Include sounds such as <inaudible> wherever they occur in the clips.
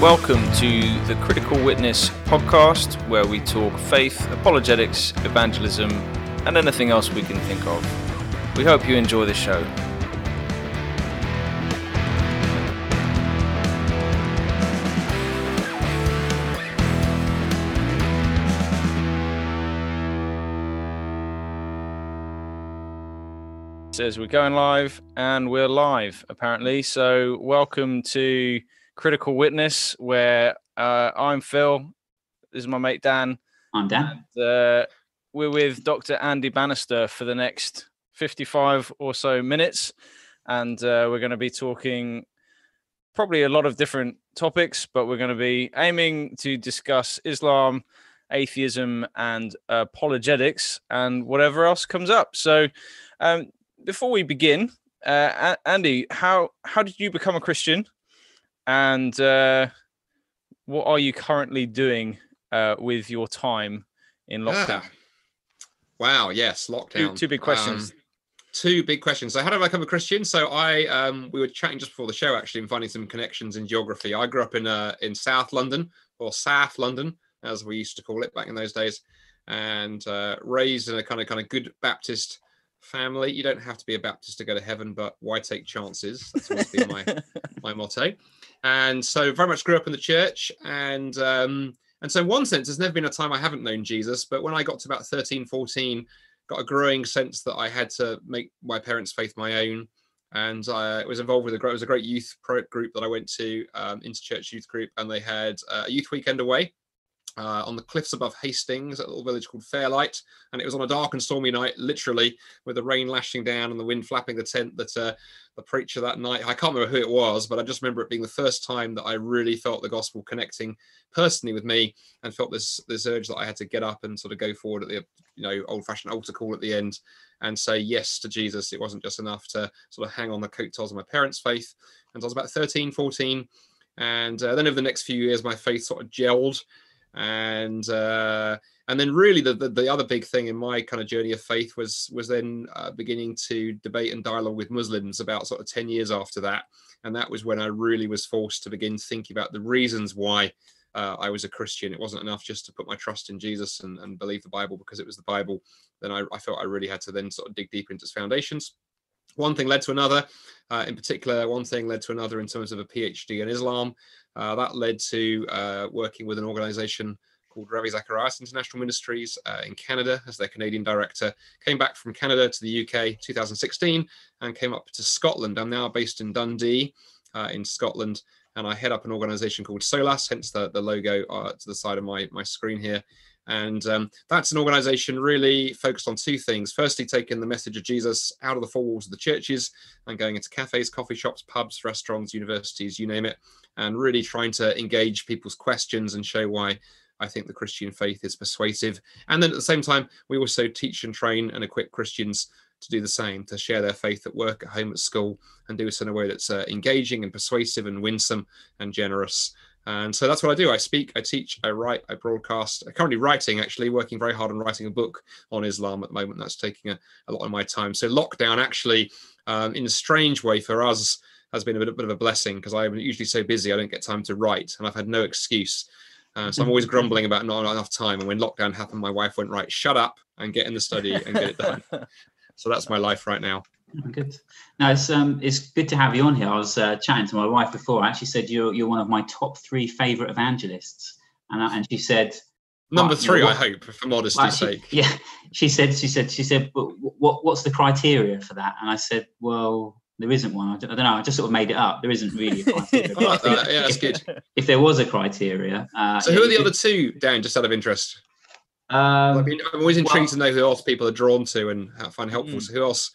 Welcome to the Critical Witness podcast, where we talk faith, apologetics, evangelism, and anything else we can think of. We hope you enjoy the show. Says we're going live and we're live apparently. So, welcome to Critical Witness, where uh, I'm Phil. This is my mate Dan. I'm Dan. And, uh, we're with Dr. Andy Bannister for the next 55 or so minutes, and uh, we're going to be talking probably a lot of different topics, but we're going to be aiming to discuss Islam, atheism, and apologetics, and whatever else comes up. So, um, before we begin, uh, Andy, how how did you become a Christian, and uh, what are you currently doing uh, with your time in lockdown? Ah. Wow. Yes, lockdown. Two, two big questions. Um, two big questions. So, how did I become a Christian? So, I um, we were chatting just before the show actually, and finding some connections in geography. I grew up in uh, in South London or South London, as we used to call it back in those days, and uh, raised in a kind of kind of good Baptist family. You don't have to be a Baptist to go to heaven, but why take chances? That's always been my <laughs> my motto. And so, very much grew up in the church, and um, and so in one sense, there's never been a time I haven't known Jesus. But when I got to about 13, 14, got a growing sense that I had to make my parents' faith my own. And I was involved with a great, it was a great youth group that I went to, um, Interchurch Youth Group, and they had uh, a youth weekend away uh, on the cliffs above Hastings, a little village called Fairlight, and it was on a dark and stormy night, literally with the rain lashing down and the wind flapping the tent. That uh, the preacher that night, I can't remember who it was, but I just remember it being the first time that I really felt the gospel connecting personally with me, and felt this this urge that I had to get up and sort of go forward at the you know old fashioned altar call at the end and say yes to Jesus. It wasn't just enough to sort of hang on the coattails of my parents' faith. And I was about 13, 14. And uh, then over the next few years, my faith sort of gelled and uh, and then really the, the, the other big thing in my kind of journey of faith was was then uh, beginning to debate and dialogue with Muslims about sort of ten years after that, and that was when I really was forced to begin thinking about the reasons why. Uh, I was a Christian. It wasn't enough just to put my trust in Jesus and, and believe the Bible because it was the Bible. Then I, I felt I really had to then sort of dig deep into its foundations one thing led to another. Uh, in particular, one thing led to another in terms of a PhD in Islam. Uh, that led to uh, working with an organization called Ravi Zacharias International Ministries uh, in Canada as their Canadian director. Came back from Canada to the UK 2016 and came up to Scotland. I'm now based in Dundee uh, in Scotland and I head up an organization called SOLAS, hence the, the logo uh, to the side of my, my screen here. And um, that's an organization really focused on two things. Firstly, taking the message of Jesus out of the four walls of the churches and going into cafes, coffee shops, pubs, restaurants, universities, you name it, and really trying to engage people's questions and show why I think the Christian faith is persuasive. And then at the same time, we also teach and train and equip Christians to do the same, to share their faith at work, at home, at school, and do so in a way that's uh, engaging and persuasive and winsome and generous. And so that's what I do. I speak, I teach, I write, I broadcast. I'm currently writing, actually, working very hard on writing a book on Islam at the moment. That's taking a, a lot of my time. So lockdown, actually, um, in a strange way for us, has been a bit, a bit of a blessing because I'm usually so busy I don't get time to write, and I've had no excuse. Uh, so I'm always grumbling about not enough time. And when lockdown happened, my wife went right, shut up and get in the study and get it done. <laughs> so that's my life right now. Good. No, it's um, it's good to have you on here. I was uh, chatting to my wife before. I actually said you're you're one of my top three favorite evangelists, and I, and she said number three. You know, what, I hope, for modesty's well, she, sake. Yeah, she said she said she said, but what what's the criteria for that? And I said, well, there isn't one. I don't, I don't, know. I just sort of made it up. There isn't really a criteria. <laughs> like that. Yeah, that's good. <laughs> If there was a criteria. Uh, so who are the other two, Dan, just out of interest? Um, I mean, I'm always intrigued well, to know who else people are drawn to and find helpful. Hmm. So who else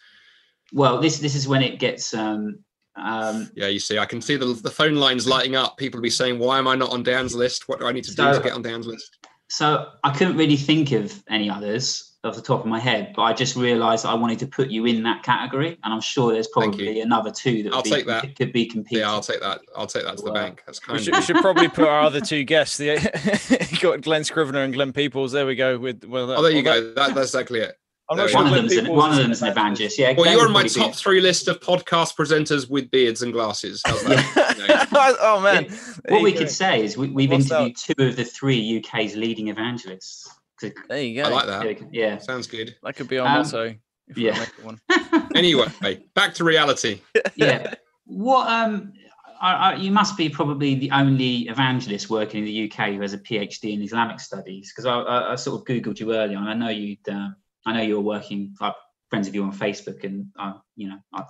well, this this is when it gets. Um, um, yeah, you see, I can see the the phone lines lighting up. People will be saying, "Why am I not on Dan's list? What do I need to so, do to get on Dan's list?" So I couldn't really think of any others off the top of my head, but I just realised I wanted to put you in that category, and I'm sure there's probably another two that I'll be, take that. could be competing. Yeah, I'll take that. I'll take that to the bank. That's kind. We should, we should probably put our other <laughs> two guests. The <laughs> got Glen Scrivener and Glenn Peoples. There we go. With well, oh, there you go. That, that's exactly it. I'm not we sure One of go. when them's an, one of was them's an evangelist. Yeah. Well, you're would on my probably be- top three list of podcast presenters with beards and glasses. How's that? <laughs> Oh man. Yeah. There What you we go. could say is we, we've Lost interviewed two of the three UK's leading evangelists. There you go. I go. like that. Yeah. Sounds good. That could be our Um, motto. If yeah. one. <laughs> Anyway, back to reality. <laughs> yeah. What um, I, I, you must be probably the only evangelist working in the UK who has a PhD in Islamic studies because I, I, I sort of googled you earlier and I know you'd uh, I know you were working like friends of you on Facebook and I you know I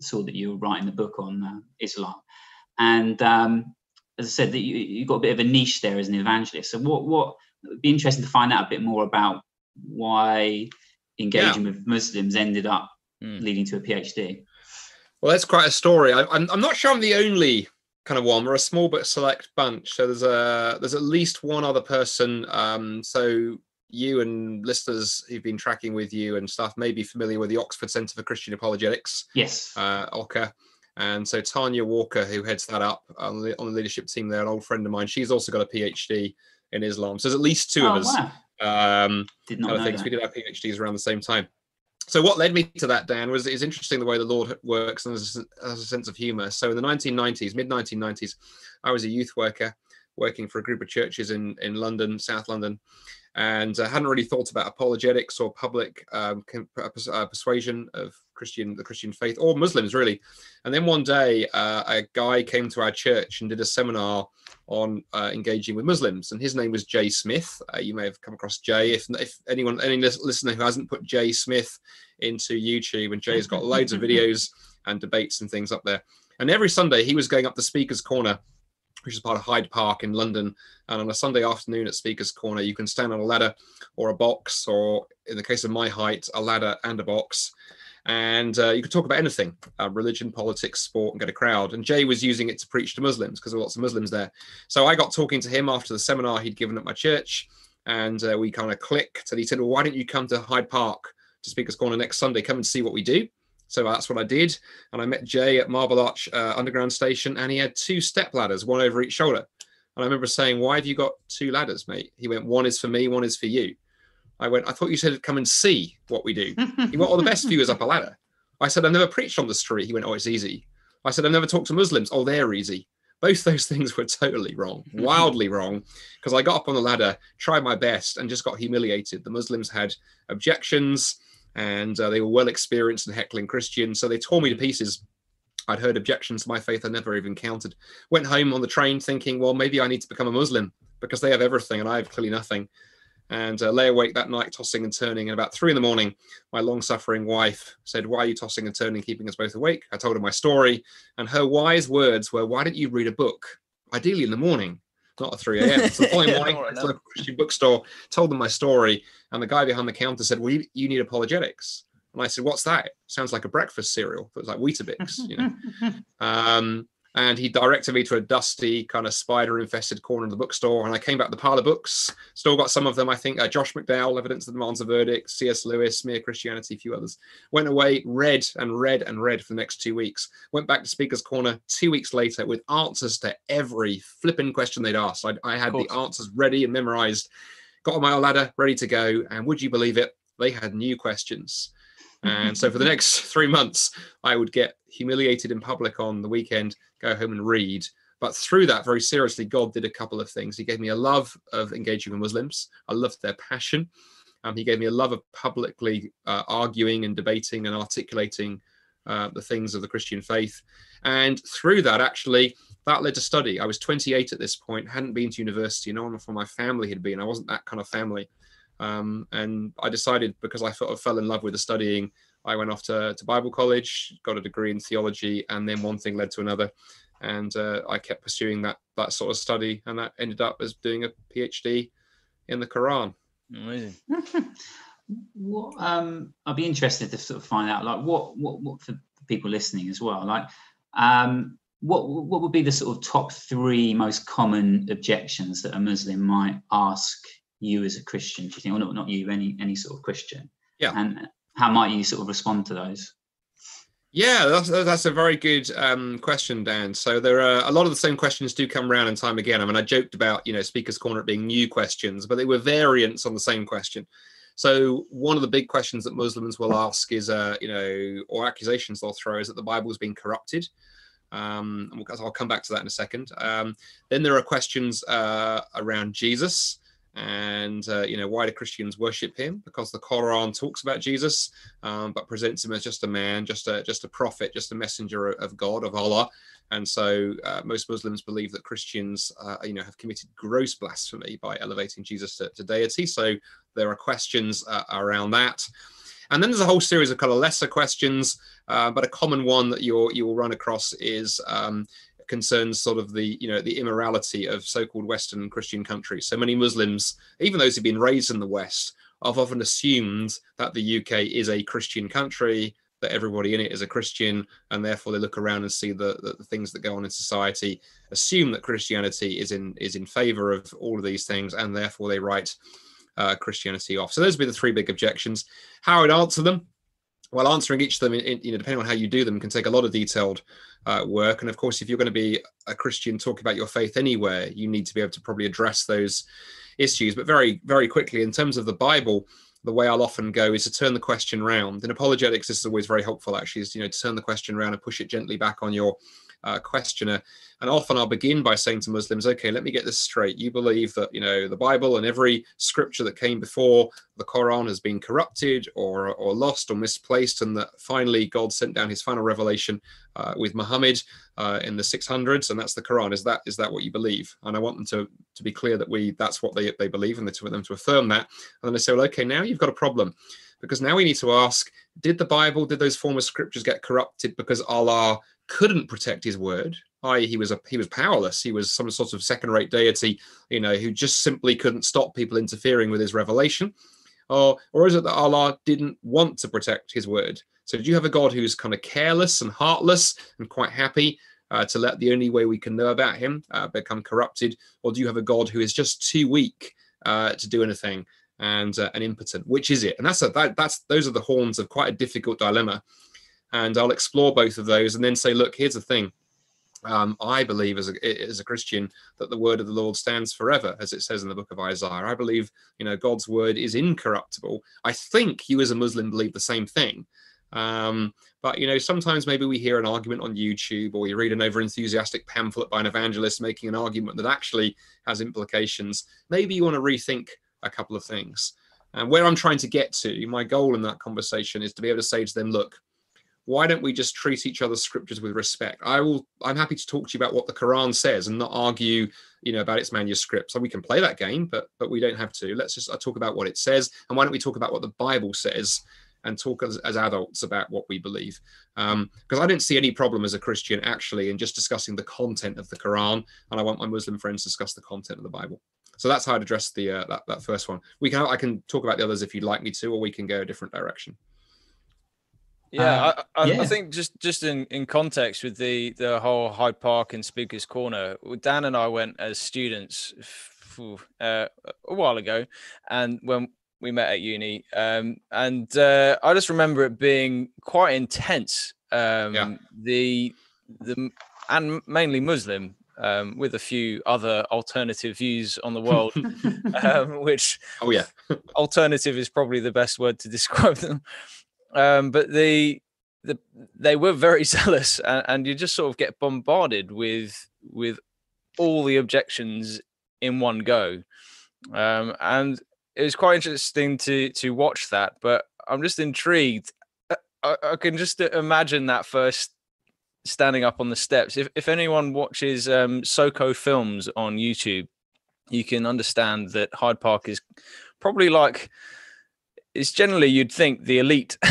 saw that you were writing the book on uh, Islam and um, as I said that you you got a bit of a niche there as an evangelist. So what what would be interesting to find out a bit more about why engaging with Muslims ended up Mm. leading to a PhD. Well, that's quite a story. I, I'm, I'm not sure I'm the only kind of one. We're a small but select bunch. So there's a there's at least one other person. Um, so you and listeners who've been tracking with you and stuff may be familiar with the Oxford Centre for Christian Apologetics, Yes. uh, OCA. And so Tanya Walker, who heads that up on the, on the leadership team there, an old friend of mine, she's also got a PhD in Islam. So there's at least two oh, of us. wow. Um, Did not know things. that. We did our PhDs around the same time. So what led me to that, Dan, was it's interesting the way the Lord works and has, a sense of humor. So in the 1990s, mid 1990s, I was a youth worker working for a group of churches in in London, South London, and I hadn't really thought about apologetics or public um, uh, pers- uh, persuasion of Christian the Christian faith or Muslims really. And then one day, uh, a guy came to our church and did a seminar on uh, engaging with Muslims, and his name was Jay Smith. Uh, you may have come across Jay. If if anyone any listener who hasn't put Jay Smith into YouTube, and Jay's got loads of <laughs> videos and debates and things up there. And every Sunday he was going up the Speaker's Corner, which is part of Hyde Park in London. And on a Sunday afternoon at Speaker's Corner, you can stand on a ladder or a box, or in the case of my height, a ladder and a box. And uh, you could talk about anything uh, religion, politics, sport, and get a crowd. And Jay was using it to preach to Muslims because there were lots of Muslims there. So I got talking to him after the seminar he'd given at my church, and uh, we kind of clicked. And he said, Well, why don't you come to Hyde Park to Speaker's Corner next Sunday? Come and see what we do. So that's what I did. And I met Jay at Marble Arch uh, Underground Station, and he had two step ladders, one over each shoulder. And I remember saying, Why have you got two ladders, mate? He went, One is for me, one is for you. I went, I thought you said come and see what we do. He went, Well, the best view is up a ladder. I said, I've never preached on the street. He went, Oh, it's easy. I said, I've never talked to Muslims. Oh, they're easy. Both <laughs> those things were totally wrong, wildly wrong, because I got up on the ladder, tried my best, and just got humiliated. The Muslims had objections and uh, they were well experienced in heckling Christians. So they tore me to pieces. I'd heard objections to my faith I never even counted. Went home on the train thinking, well, maybe I need to become a Muslim because they have everything and I have clearly nothing. And uh, lay awake that night, tossing and turning. And about three in the morning, my long suffering wife said, Why are you tossing and turning, keeping us both awake? I told her my story. And her wise words were, Why don't you read a book? Ideally in the morning, not at 3 a.m. So the following morning, I went to a Christian bookstore, told them my story. And the guy behind the counter said, Well, you, you need apologetics. And I said, What's that? Sounds like a breakfast cereal. It was like Weetabix, you know. <laughs> Um, and he directed me to a dusty, kind of spider infested corner of the bookstore. And I came back to the pile of books, still got some of them, I think. Uh, Josh McDowell, Evidence That Demands a Verdict, C.S. Lewis, Mere Christianity, a few others. Went away, read and read and read for the next two weeks. Went back to Speaker's Corner two weeks later with answers to every flipping question they'd asked. I, I had the answers ready and memorized. Got on my ladder, ready to go. And would you believe it? They had new questions. And so for the next <laughs> three months, I would get humiliated in public on the weekend, go home and read. But through that, very seriously, God did a couple of things. He gave me a love of engaging with Muslims. I loved their passion. Um, he gave me a love of publicly uh, arguing and debating and articulating uh, the things of the Christian faith. And through that, actually, that led to study. I was 28 at this point, hadn't been to university. No one from my family had been. I wasn't that kind of family. Um, and I decided because I sort of fell in love with the studying, I went off to, to Bible college, got a degree in theology, and then one thing led to another. And uh, I kept pursuing that that sort of study, and that ended up as doing a PhD in the Quran. Amazing. <laughs> what um I'd be interested to sort of find out like what what what for people listening as well like um what what would be the sort of top three most common objections that a Muslim might ask you as a Christian do you think or not not you any any sort of Christian Yeah. and how might you sort of respond to those Yeah, that's that's a very good um, question, Dan. So there are a lot of the same questions do come around and time again. I mean, I joked about you know Speaker's Corner being new questions, but they were variants on the same question. So one of the big questions that Muslims will ask is, uh, you know, or accusations they'll throw is that the Bible has been corrupted. Um, I'll come back to that in a second. Um, then there are questions uh, around Jesus and uh, you know why do christians worship him? Because the quran talks about jesus um, but presents him as just a man just a just a prophet just a messenger of god of allah. And so uh, most muslims believe that christians uh, you know have committed gross blasphemy by elevating jesus to, to deity. So there are questions uh, around that. And then there's a whole series of kind of lesser questions, uh, but a common one that you'll you will run across is um, concerns sort of the you know the immorality of so-called Western Christian countries. So many Muslims, even those who've been raised in the West, have often assumed that the UK is a Christian country, that everybody in it is a Christian, and therefore they look around and see the, the, the things that go on in society, assume that Christianity is in is in favour of all of these things, and therefore they write uh, Christianity off. So those would be the three big objections. How I would answer them well, answering each of them, in, you know, depending on how you do them, can take a lot of detailed uh, work. And of course, if you're going to be a Christian talking about your faith anywhere, you need to be able to probably address those issues. But very, very quickly, in terms of the Bible, the way I'll often go is to turn the question round. In apologetics, this is always very helpful, actually, is you know to turn the question around and push it gently back on your uh, questioner. And often I'll begin by saying to Muslims, okay, let me get this straight. You believe that, you know, the Bible and every scripture that came before the Quran has been corrupted or, or lost or misplaced, and that finally God sent down his final revelation uh, with Muhammad uh, in the 600s, and that's the Quran. Is that is that what you believe? And I want them to, to be clear that we that's what they, they believe and they, to them to affirm that. And then I say, well, okay, now you've got a problem because now we need to ask did the bible did those former scriptures get corrupted because allah couldn't protect his word i.e. he was a he was powerless. He was some sort of second rate deity you know who just simply couldn't stop people interfering with his revelation. Or or is it that allah didn't want to protect his word? So do you have a god who's kind of careless and heartless and quite happy uh, to let the only way we can know about him uh, become corrupted? Or do you have a god who is just too weak uh, to do anything and uh, and impotent? Which is it? And that's a that, that's those are the horns of quite a difficult dilemma and I'll explore both of those and then say, look, here's the thing. Um, I believe as a, as a Christian that the word of the Lord stands forever, as it says in the book of Isaiah. I believe, you know, God's word is incorruptible. I think you as a Muslim believe the same thing. Um, but you know, sometimes maybe we hear an argument on YouTube or you read an over enthusiastic pamphlet by an evangelist making an argument that actually has implications. Maybe you want to rethink a couple of things. And where I'm trying to get to, my goal in that conversation is to be able to say to them, look, why don't we just treat each other's scriptures with respect? I will i'm happy to talk to you about what the quran says and not argue you know about its manuscript so we can play that game but but we don't have to. Let's just uh, talk about what it says. And why don't we talk about what the bible says and talk as, as adults about what we believe? Because um, i don't see any problem as a christian actually in just discussing the content of the quran. And i want my muslim friends to discuss the content of the bible. So that's how i'd address the uh, that, that first one. We can i can talk about the others if you'd like me to or we can go a different direction yeah, uh, I, I, yeah. I, think just just in, in context with the the whole Hyde Park and Speakers Corner, Dan and I went as students uh, a while ago, and when we met at uni, um, and uh, I just remember it being quite intense. Um, yeah. The the and mainly Muslim, um, with a few other alternative views on the world, <laughs> um, which oh yeah, <laughs> alternative is probably the best word to describe them. Um, but the the they were very <laughs> zealous, and, and you just sort of get bombarded with with all the objections in one go. Um, and it was quite interesting to to watch that. But I'm just intrigued. Uh, I, I, can just imagine that first standing up on the steps. If if anyone watches um, SOCO films on YouTube, you can understand that Hyde Park is probably like it's generally you'd think the elite <laughs>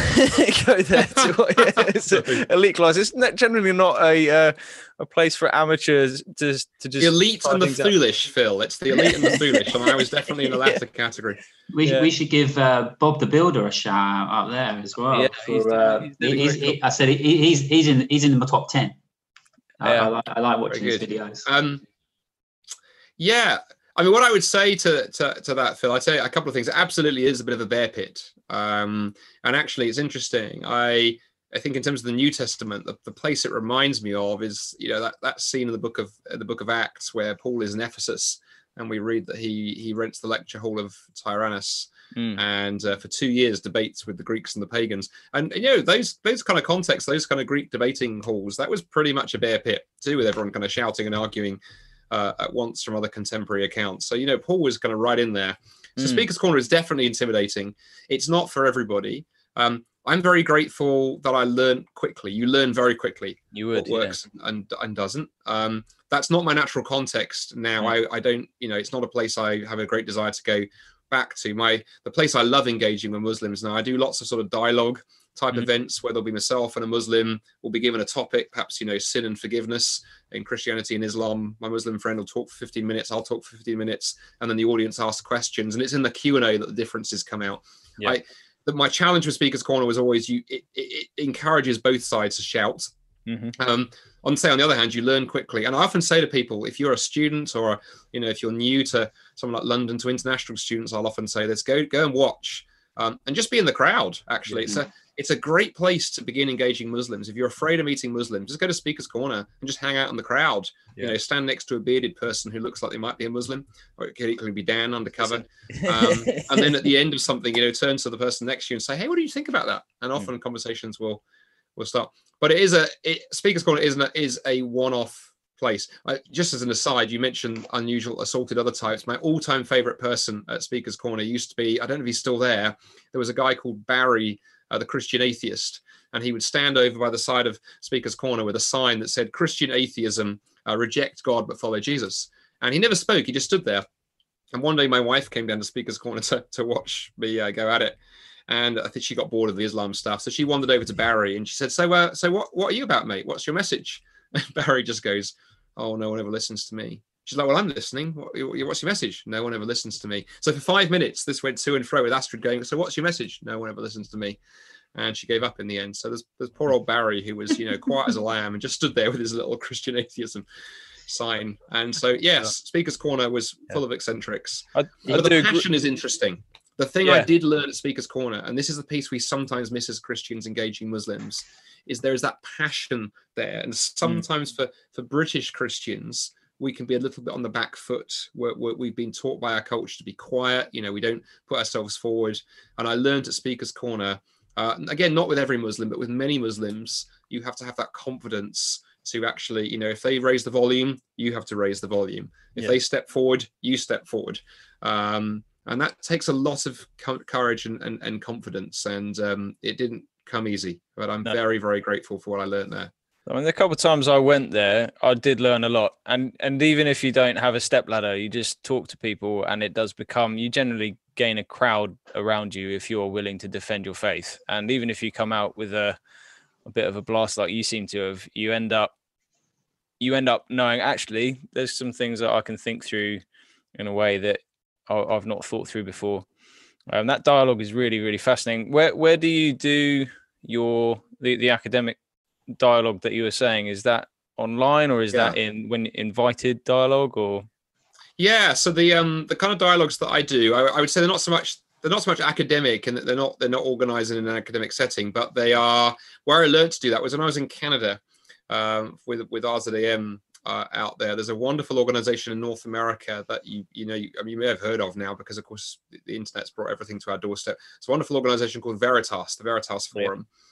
go there to <laughs> elite class. It's not, generally not a uh, a place for amateurs to to just the elite and the foolish. Out. Phil, it's the elite and the foolish, and I was definitely in the <laughs> latter yeah. category. We, yeah. we should give uh, Bob the Builder a shout out up there as well. Yeah, for, he's, uh, he's, he's, I said he's he's in he's in the top ten. Yeah. I, I, like, I like watching his videos. Um, yeah, I mean, what I would say to, to, to that, Phil, I'd say a couple of things. It absolutely is a bit of a bear pit. Um, and actually, it's interesting. I I think in terms of the New Testament, the, the place it reminds me of is you know that, that scene in the book of the book of Acts where Paul is in Ephesus and we read that he he rents the lecture hall of Tyrannus mm. and uh, for two years debates with the Greeks and the pagans. And you know those those kind of contexts, those kind of Greek debating halls, that was pretty much a bear pit too, with everyone kind of shouting and arguing uh, at once from other contemporary accounts. So you know Paul was kind of right in there. So mm. Speaker's Corner is definitely intimidating. It's not for everybody. Um, I'm very grateful that I learned quickly. You learn very quickly. You would, what works yeah. and and doesn't. Um, that's not my natural context now. Mm. I, I don't, you know, it's not a place I have a great desire to go back to. My the place I love engaging with Muslims now. I do lots of sort of dialogue type mm events where there'll be myself and a Muslim will be given a topic, perhaps you know, sin and forgiveness in Christianity and Islam. My Muslim friend will talk for 15 minutes. I'll talk for 15 minutes, and then the audience asks questions, and it's in the Q and A that the differences come out. Yeah. I, my challenge with Speaker's Corner was always you. It, it, it encourages both sides to shout. Mm-hmm. Um, on say on the other hand, you learn quickly. And I often say to people, if you're a student or you know if you're new to someone like London to international students, I'll often say this: go go and watch um, and just be in the crowd. Actually, mm-hmm. it's a it's a great place to begin engaging Muslims. If you're afraid of meeting Muslims, just go to Speaker's Corner and just hang out in the crowd. Yeah. You know, stand next to a bearded person who looks like they might be a Muslim, or it could equally be Dan undercover. Um, <laughs> and then at the end of something, you know, turn to the person next to you and say, "Hey, what do you think about that?" And hmm. often mm. conversations will will start. But it is a it, Speaker's Corner is a, is a one-off place. I, just as an aside, you mentioned unusual assaulted other types. My all-time favorite person at Speaker's Corner used to be I don't know if he's still there. There was a guy called Barry uh, the Christian atheist, and he would stand over by the side of Speaker's Corner with a sign that said Christian atheism, uh, reject God but follow Jesus. And he never spoke; he just stood there. And one day, my wife came down to Speaker's Corner to, to watch me uh, go at it, and I think she got bored of the Islam stuff, so she wandered over to Barry and she said, "So, uh, so what? What are you about, mate? What's your message?" And <laughs> Barry just goes, "Oh, no one ever listens to me." She's like, well, I'm listening. What, what's your message? No one ever listens to me. So for five minutes, this went to and fro with Astrid going, so what's your message? No one ever listens to me. And she gave up in the end. So there's, there's poor old Barry who was, you know, quiet as a lamb and just stood there with his little <laughs> Christian atheism sign. And so, <laughs> yes, Speaker's Corner was full of eccentrics. I, I the passion is interesting. The thing yeah. I did learn at Speaker's Corner, and this is the piece we sometimes miss as Christians engaging Muslims, is there is that passion there. And sometimes mm. for, for British Christians, we can be a little bit on the back foot. We have been taught by our culture to be quiet. You know, we don't put ourselves forward. And I learned at Speaker's Corner, uh, again, not with every Muslim, but with many Muslims, you have to have that confidence to actually, you know, if they raise the volume, you have to raise the volume. If yeah. they step forward, you step forward. Um, and that takes a lot of courage and, and, and confidence. And um, it didn't come easy, but I'm no. very, very grateful for what I learned there. I mean, the couple of times I went there, I did learn a lot. And and even if you don't have a step ladder, you just talk to people, and it does become. You generally gain a crowd around you if you're willing to defend your faith. And even if you come out with a a bit of a blast like you seem to have, you end up you end up knowing actually there's some things that I can think through in a way that I've not thought through before. Um, that dialogue is really really fascinating. Where where do you do your the, the academic dialogue that you were saying is that online or is yeah. that in when invited dialogue or? Yeah so the um the kind of dialogues that i do I, I, would say they're not so much they're not so much academic and they're not they're not organized in an academic setting but they are where i learned to do that was when i was in canada um, with with RZIM uh, out there. There's a wonderful organization in north america that you you know you, I mean, you may have heard of now because of course the internet's brought everything to our doorstep. It's a wonderful organization called veritas the veritas forum yeah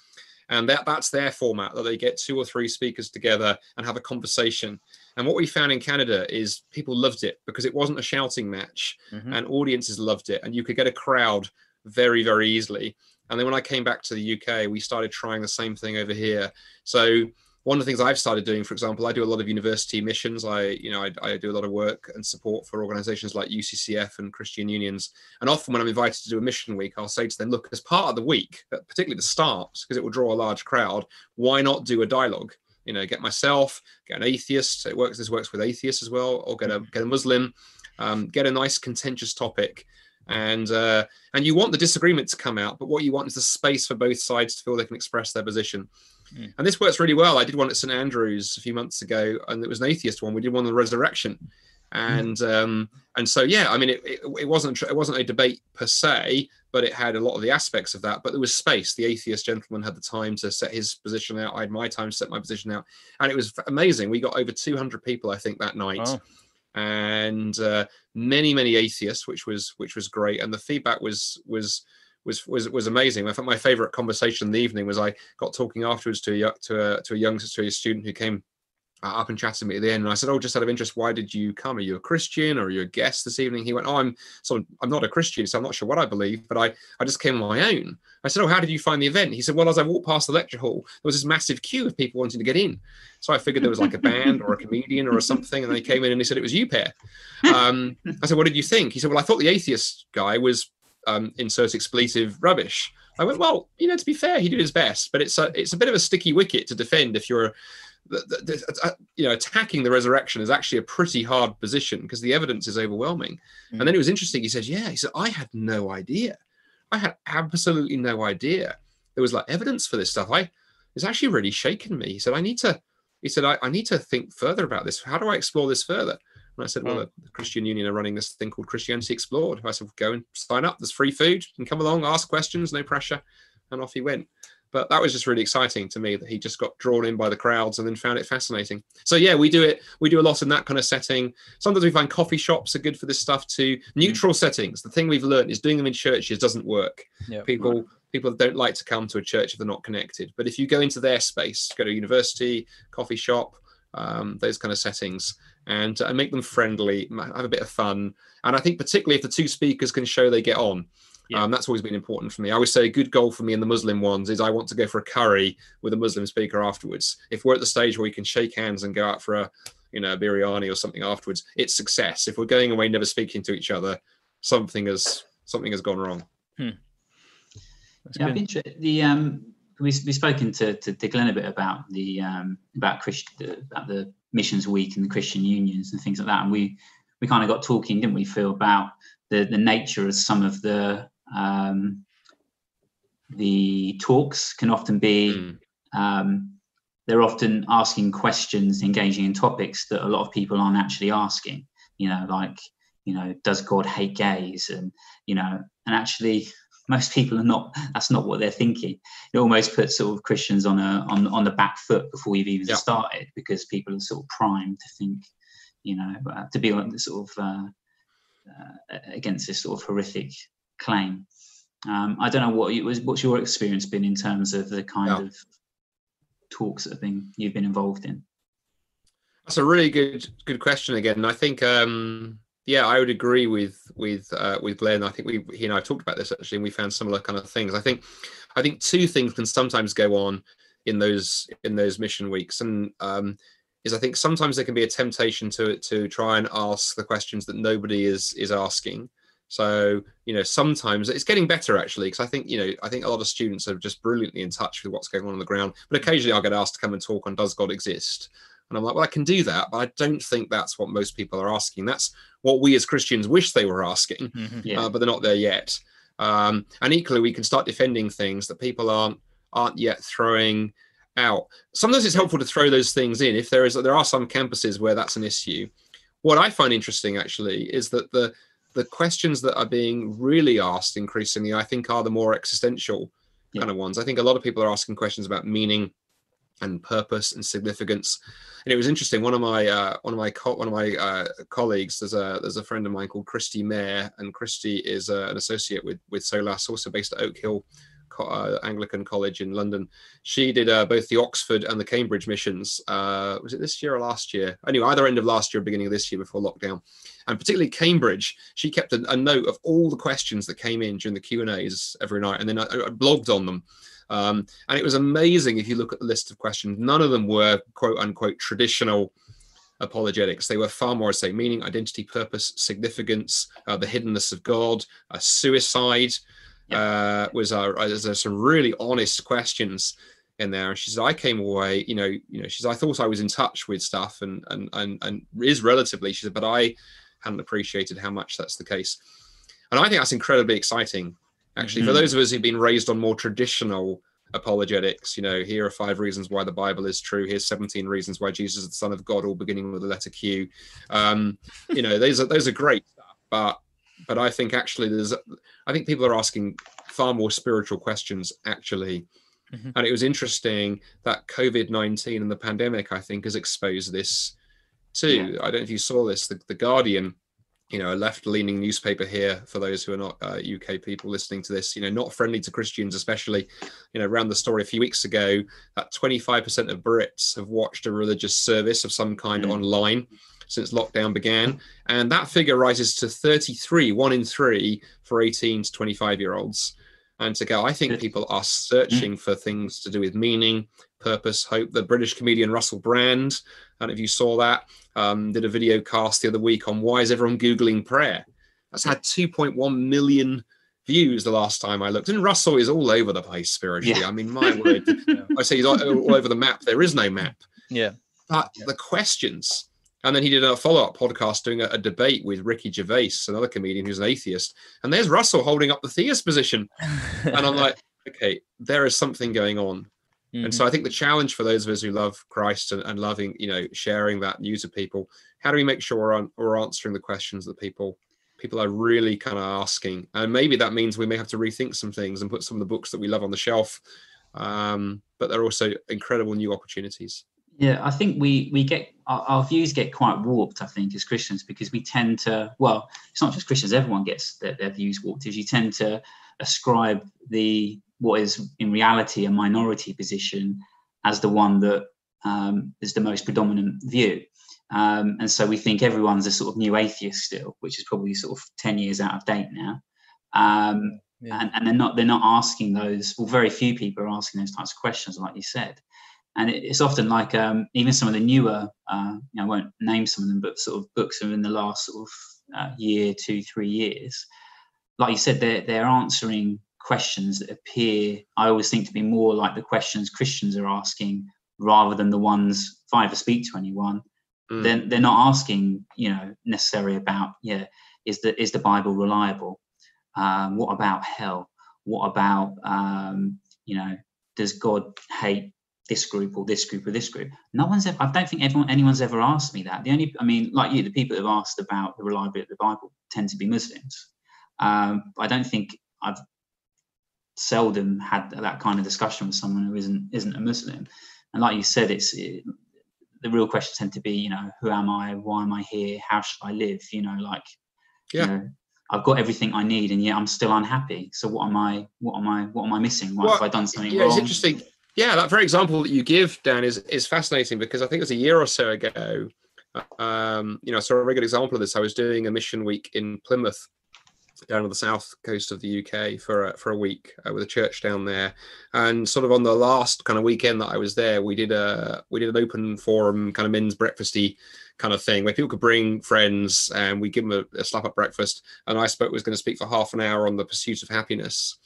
and that that's their format that they get two or three speakers together and have a conversation. And what we found in canada is people loved it because it wasn't a shouting match mm-hmm. and audiences loved it. And you could get a crowd very very easily. And then when i came back to the uk we started trying the same thing over here. So one of the things I've started doing, for example, I do a lot of university missions. I, you know, I, I, do a lot of work and support for organizations like UCCF and Christian unions. And often when I'm invited to do a mission week, I'll say to them, look, as part of the week, particularly the start, because it will draw a large crowd, why not do a dialogue? You know, get myself, get an atheist. It works. This works with atheists as well, or get a get a Muslim, um, get a nice contentious topic, and uh, and you want the disagreement to come out, but what you want is the space for both sides to feel they can express their position. Mm. And this works really well. I did one at St Andrews a few months ago, and it was an atheist one. We did one on the resurrection, mm. and mm. um, and so yeah, I mean, it, it, it, wasn't it wasn't a debate per se, but it had a lot of the aspects of that. But there was space. The atheist gentleman had the time to set his position out. I had my time to set my position out, and it was amazing. We got over 200 people, I think, that night. and uh, many many atheists, which was which was great, and the feedback was was was was was amazing. I think my favorite conversation in the evening was I got talking afterwards to a to a to a young to a student who came uh, up and chatted to me at the end, and I said, "Oh, just out of interest, why did you come? Are you a Christian or are you a guest this evening?" He went, "Oh, I'm so I'm not a Christian, so I'm not sure what I believe, but I I just came on my own." I said, "Oh, how did you find the event?" He said, "Well, as I walked past the lecture hall, there was this massive queue of people wanting to get in, so I figured there was like a band or a comedian or something, and they came in and they said it was you, pair." Um, I said, "What did you think?" He said, "Well, I thought the atheist guy was um, insert expletive rubbish." I went, "Well, you know, to be fair, he did his best, but it's a it's a bit of a sticky wicket to defend if you're." The, the, the, uh, you know, attacking the resurrection is actually a pretty hard position because the evidence is overwhelming. Mm. And then it was interesting. He says, "Yeah," he said, "I had no idea. I had absolutely no idea there was like evidence for this stuff. I it's actually really shaken me." He said, "I need to." He said, I, I need to think further about this. How do I explore this further?" And I said, well, mm. the Christian Union are running this thing called Christianity Explored. I said, go and sign up. There's free food. You can come along, ask questions, no pressure. And off he went. But that was just really exciting to me that he just got drawn in by the crowds and then found it fascinating. So yeah, we do it. We do a lot in that kind of setting. Sometimes we find coffee shops are good for this stuff too. Neutral mm. settings. The thing we've learned is doing them in churches doesn't work. Yep. People people don't like to come to a church if they're not connected. But if you go into their space, go to university, coffee shop, um, those kind of settings, and, uh, make them friendly, have a bit of fun. And I think particularly if the two speakers can show they get on, yeah. Um, that's always been important for me. I always say a good goal for me in the Muslim ones is I want to go for a curry with a Muslim speaker afterwards. If we're at the stage where we can shake hands and go out for a, you know, a biryani or something afterwards, it's success. If we're going away never speaking to each other, something has something has gone wrong. Hmm. Yeah, I've been the um we we've spoken to, to, to Glen a bit about the um about Christian about the missions week and the Christian unions and things like that, and we we kind of got talking, didn't we, Phil, about the the nature of some of the um, the talks can often be mm. um, they're often asking questions, engaging in topics that a lot of people aren't actually asking. You know, like you know, does God hate gays? And you know, and actually, most people are not. That's not what they're thinking. It almost puts sort of Christians on a on on the back foot before you've even yeah. started because people are sort of primed to think, you know, uh, to be on the sort of uh, uh, against this sort of horrific claim. Um, I don't know what was what's your experience been in terms of the kind yeah. of talks that have been you've been involved in. That's a really good good question again. I think um, yeah, I would agree with with uh, with Glen. I think we he and I talked about this actually, and we found similar kind of things. I think I think two things can sometimes go on in those in those mission weeks, and um, is I think sometimes there can be a temptation to to try and ask the questions that nobody is is asking. So, you know, sometimes it's getting better actually, because I think, you know, I think a lot of students are just brilliantly in touch with what's going on on the ground. But occasionally I'll get asked to come and talk on does God exist? And I'm like, well, I can do that, but I don't think that's what most people are asking. That's what we as Christians wish they were asking, mm-hmm. yeah. uh, but they're not there yet. Um, and equally, we can start defending things that people aren't aren't yet throwing out. Sometimes it's helpful to throw those things in if there is there are some campuses where that's an issue. What I find interesting actually is that the the questions that are being really asked increasingly, I think, are the more existential yeah. kind of ones. I think a lot of people are asking questions about meaning and purpose and significance. And it was interesting. One of my uh, one of my co- one of my uh, colleagues, there's a there's a friend of mine called Kristi Mair, and Kristi is uh, an associate with with SOLAS, also based at Oak Hill uh, Anglican College in London. She did uh, both the Oxford and the Cambridge missions. Uh, was it this year or last year? Anyway, either end of last year or beginning of this year before lockdown. And particularly Cambridge, she kept a, a note of all the questions that came in during the Q and A's every night, and then I, I blogged on them. Um, and it was amazing if you look at the list of questions. None of them were quote unquote traditional apologetics. They were far more, say, meaning, identity, purpose, significance, uh, the hiddenness of God, uh, suicide, uh, was uh, there's some really honest questions in there. And she said, I came away, you know, you know, she said, I thought I was in touch with stuff and and and and is relatively, she said, but I hadn't appreciated how much that's the case. And I think that's incredibly exciting, actually, mm-hmm. for those of us who've been raised on more traditional apologetics. You know, here are five reasons why the Bible is true. Here's 17 reasons why Jesus is the Son of God, all beginning with the letter Q. Um, you know, those are those are great stuff, but but I think actually there's I think people are asking far more spiritual questions actually. Mm-hmm. And it was interesting that COVID 19 and the pandemic, I think, has exposed this too. Yeah. I don't know if you saw this. The, the Guardian, you know, a left-leaning newspaper here for those who are not uh, UK people listening to this, you know, not friendly to Christians, especially, you know, around the story a few weeks ago that 25% of Brits have watched a religious service of some kind mm. online since lockdown began. And that figure rises to 33, one in three for 18 to 25 year olds. And to go, I think people are searching mm. for things to do with meaning, purpose, hope. The British comedian Russell Brand, I don't know if you saw that, um, did a video cast the other week on why is everyone Googling prayer? That's had 2.1 million views the last time I looked. And Russell is all over the place spiritually. Yeah. I mean, my word, <laughs> I say he's all, over the map. There is no map. Yeah. But yeah. the questions and then he did a follow up podcast doing a, a, debate with Ricky Gervais, another comedian who's an atheist. And there's Russell holding up the theist position. and I'm like, <laughs> okay, there is something going on. Mm-hmm. And so. I think the challenge for those of us who love Christ and, and, loving, you know, sharing that news of people, how do we make sure we're, we're answering the questions that people people are really kind of asking? And maybe that means we may have to rethink some things and put some of the books that we love on the shelf. Um, but they're also incredible new opportunities. Yeah, I think we we get our, our, views get quite warped. I think as Christians because we tend to well, it's not just Christians. Everyone gets their, their views warped. Is you tend to ascribe the what is in reality a minority position as the one that um, is the most predominant view. Um, and so we think everyone's a sort of new atheist still, which is probably sort of 10 years out of date now. Um, yeah. and, and, they're not they're not asking those, well, very few people are asking those types of questions, like you said and it's often like um, even some of the newer, uh, you know, I won't name some of them, but sort of books in the last sort of uh, year, two, three years. Like you said, they're they're answering questions that appear, I always think, to be more like the questions Christians are asking rather than the ones if I ever speak to anyone. Mm. Then they're not asking, you know, necessarily about, yeah, is the is the Bible reliable? Um, what about hell? What about, um, you know, does God hate this group or this group or this group. No one's ever, I don't think everyone, anyone's ever asked me that. The only, I mean, like you, the people who've asked about the reliability of the Bible tend to be Muslims. Um, I don't think I've seldom had that kind of discussion with someone who isn't isn't a Muslim. And like you said, it's it, the real questions tend to be, you know, who am I? Why am I here? How should I live? You know, like, yeah. You know, I've got everything I need, and yet I'm still unhappy. So what am I? What am I? What am I missing? Why well, have I done something yeah, wrong? It's interesting yeah, that very example that you give, Dan, is is fascinating because I think it was a year or so ago. Um, you know, so a very good example of this. I was doing a mission week in Plymouth, down on the south coast of the UK for a, for a week uh, with a church down there, and sort of on the last kind of weekend that I was there, we did a we did an open forum kind of men's breakfasty kind of thing where people could bring friends and we give them a, a slap up breakfast. And I spoke was going to speak for half an hour on the pursuit of happiness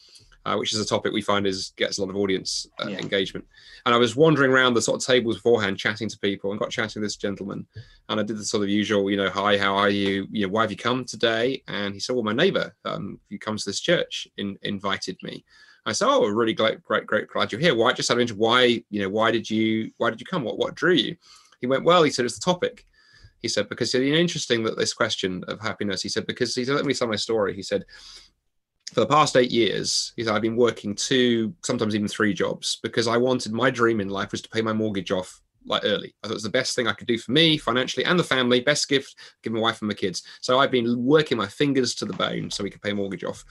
uh, which is a topic we find is gets a lot of audience uh, yeah. engagement. And I was wandering around the sort of tables beforehand, chatting to people, and got chatting to this gentleman. And I did the sort of usual, you know, hi, how are you? You know, why have you come today? And he said, well, my neighbour um, who comes to this church in, invited me. I said, "Oh, really great, great, great, glad you're here. Why?" Just out of why, you know, why did you, why did you come? What, what drew you? He went, "Well," he said, "It's the topic." He said, "Because you know, interesting that this question of happiness." He said, "Because he said, let me tell my story." He said, for the past eight years, he said I've been working two, sometimes even three jobs because I wanted my dream in life was to pay my mortgage off like early. I thought it was the best thing I could do for me financially and the family. Best gift, give my wife and my kids. So I've been working my fingers to the bone so we could pay mortgage off.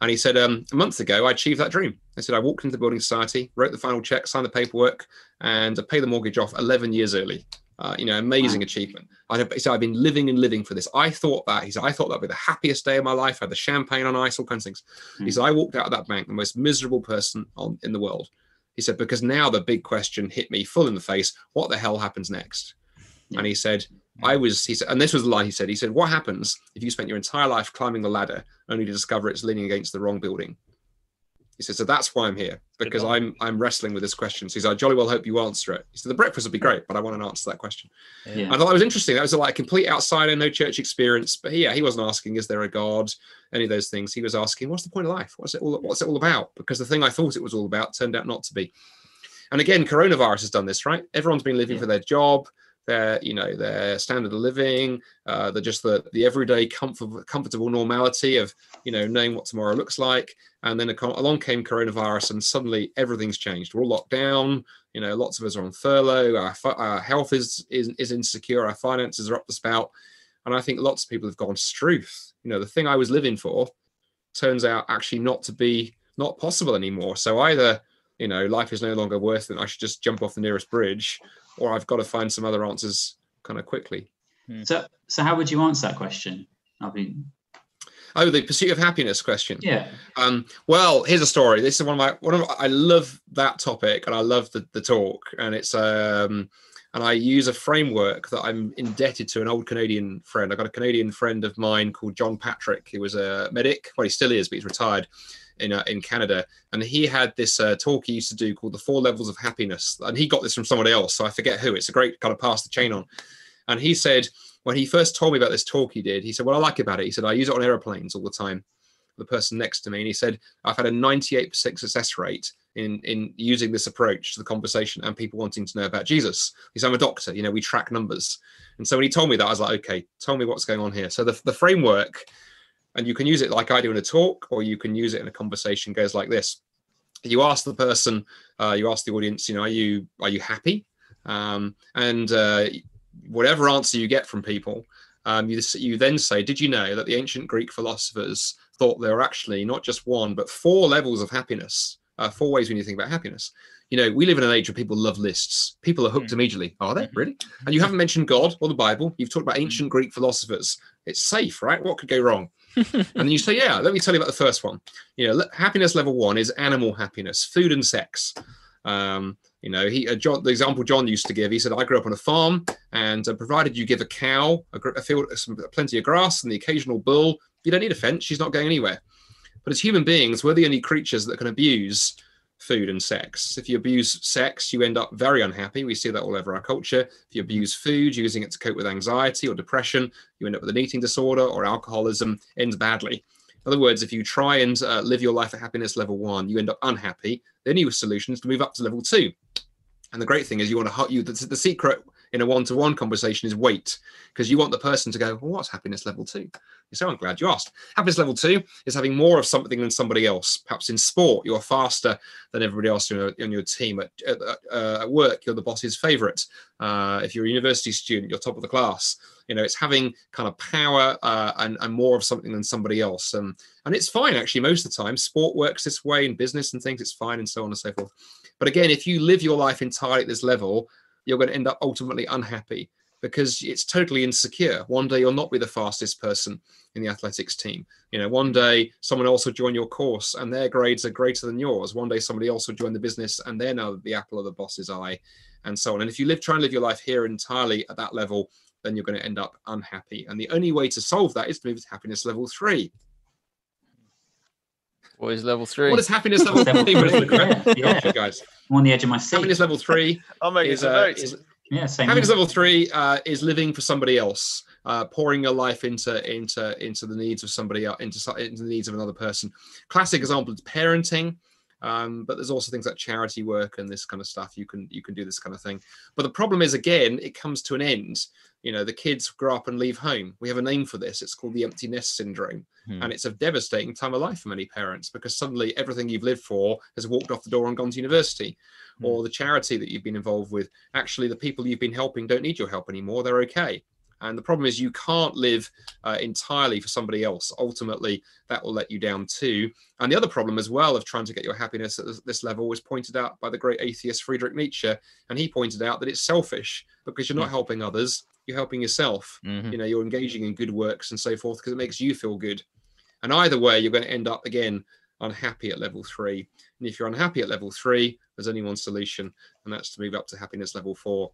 And he said, um, a month ago, I achieved that dream. I said, I walked into the building society, wrote the final check, signed the paperwork, and I paid the mortgage off 11 years early. Uh, you know, amazing wow. achievement. I said, I've been living and living for this. I thought that. He said, I thought that'd be the happiest day of my life. I had the champagne on ice, all kinds of things. Mm. He said, I walked out of that bank the most miserable person on in the world. He said, because now the big question hit me full in the face. What the hell happens next? Yeah. And he said, I was, he said, and this was the line he said, he said, what happens if you spent your entire life climbing the ladder only to discover it's leaning against the wrong building? He said, so that's why I'm here because I'm I'm wrestling with this question. So he's like, jolly well hope you answer it. He said, the breakfast would be great, but I want an answer to that question. Yeah. I thought that was interesting. That was like a complete outsider, no church experience. But yeah, he wasn't asking, is there a God? Any of those things. He was asking, what's the point of life? What's it all what's it all about? Because the thing I thought it was all about turned out not to be. And again, coronavirus has done this, right? Everyone's been living yeah. for their job, their you know their standard of living uh, the just the the everyday comfort, comfortable normality of you know knowing what tomorrow looks like. And then along came coronavirus and suddenly everything's changed. We're all locked down you know lots of us are on furlough our, our health is, is is insecure our finances are up the spout. And i think lots of people have gone struth. You know the thing i was living for turns out actually not to be not possible anymore. So either you know life is no longer worth it i should just jump off the nearest bridge or I've got to find some other answers kind of quickly. Hmm. So, so how would you answer that question? I mean, oh, the pursuit of happiness question. Yeah. Um, well, here's a story. This is one of my one of I love that topic and I love the, the talk and it's um and I use a framework that I'm indebted to an old Canadian friend. I got a Canadian friend of mine called John Patrick. He was a medic. Well, he still is, but he's retired in uh, in Canada, and he had this uh, talk he used to do called the Four Levels of Happiness, and he got this from somebody else, so I forget who. It's a great kind of pass the chain on, and he said when he first told me about this talk he did, he said, "What I like about it," he said, "I use it on airplanes all the time." The person next to me, and he said, "I've had a 98% success rate in in using this approach to the conversation and people wanting to know about Jesus." He said, "I'm a doctor. You know, we track numbers." And so when he told me that, I was like, "Okay, tell me what's going on here." So the the framework and you can use it like I do in a talk, or you can use it in a conversation. Goes like this: you ask the person, uh, you ask the audience, you know, are you are you happy? Um, and uh, whatever answer you get from people, um, you, you then say, did you know that the ancient Greek philosophers thought there were actually not just one but four levels of happiness, uh, four ways when you think about happiness. You know, we live in an age where people love lists. People are hooked mm. immediately. Are they really? And you haven't mentioned God or the Bible. You've talked about ancient Greek philosophers. It's safe, right? What could go wrong? <laughs> and then you say, yeah, let me tell you about the first one. You know, happiness level one is animal happiness, food and sex. Um, you know, he uh, John, the example John used to give. He said, "I grew up on a farm, and uh, provided you give a cow a, a field, some, plenty of grass, and the occasional bull, you don't need a fence. She's not going anywhere." But as human beings, we're the only creatures that can abuse food and sex. If you abuse sex, you end up very unhappy. We see that all over our culture. If you abuse food, using it to cope with anxiety or depression, you end up with an eating disorder or alcoholism, ends badly. In other words, if you try and uh, live your life at happiness level one, you end up unhappy. The only solution is to move up to level two. And the great thing is, you want to you. The, the secret in a one-to-one conversation is wait, because you want the person to go, well, what's happiness level two? So I'm glad you asked. Happiness level two is having more of something than somebody else. Perhaps in sport, you're faster than everybody else on your, your team. At, at, uh, at, work, you're the boss's favorite. Uh, if you're a university student, you're top of the class. You know, it's having kind of power uh, and, and more of something than somebody else. Um, and it's fine, actually, most of the time. Sport works this way in business and things, it's fine, and so on and so forth. But again, if you live your life entirely at this level, you're going to end up ultimately unhappy because it's totally insecure. One day you'll not be the fastest person in the athletics team. You know, one day someone else will join your course and their grades are greater than yours. One day somebody else will join the business and they're now the apple of the boss's eye, and so on. And if you live try and live your life here entirely at that level, then you're going to end up unhappy. And the only way to solve that is to move to happiness level three. What is level three? What is happiness level three? yeah, yeah. guys. I'm on the edge of my seat. Happiness level three. <laughs> I'll make is, uh, is, yeah, same. Happiness level three uh, is living for somebody else, uh, pouring your life into into into the needs of somebody else, into, into the needs of another person. Classic example is parenting. Um, but there's also things like charity work and this kind of stuff. You can you can do this kind of thing. But the problem is again, it comes to an end. You know, the kids grow up and leave home. We have a name for this. It's called the empty nest syndrome, hmm. and it's a devastating time of life for many parents because suddenly everything you've lived for has walked off the door and gone to university, hmm. or the charity that you've been involved with. Actually, the people you've been helping don't need your help anymore. They're okay. And the problem is, you can't live uh, entirely for somebody else. Ultimately, that will let you down too. And the other problem, as well, of trying to get your happiness at this level was pointed out by the great atheist Friedrich Nietzsche. And he pointed out that it's selfish because you're not helping others, you're helping yourself. Mm-hmm. You know, you're engaging in good works and so forth because it makes you feel good. And either way, you're going to end up again unhappy at level three. And if you're unhappy at level three, there's only one solution, and that's to move up to happiness level four.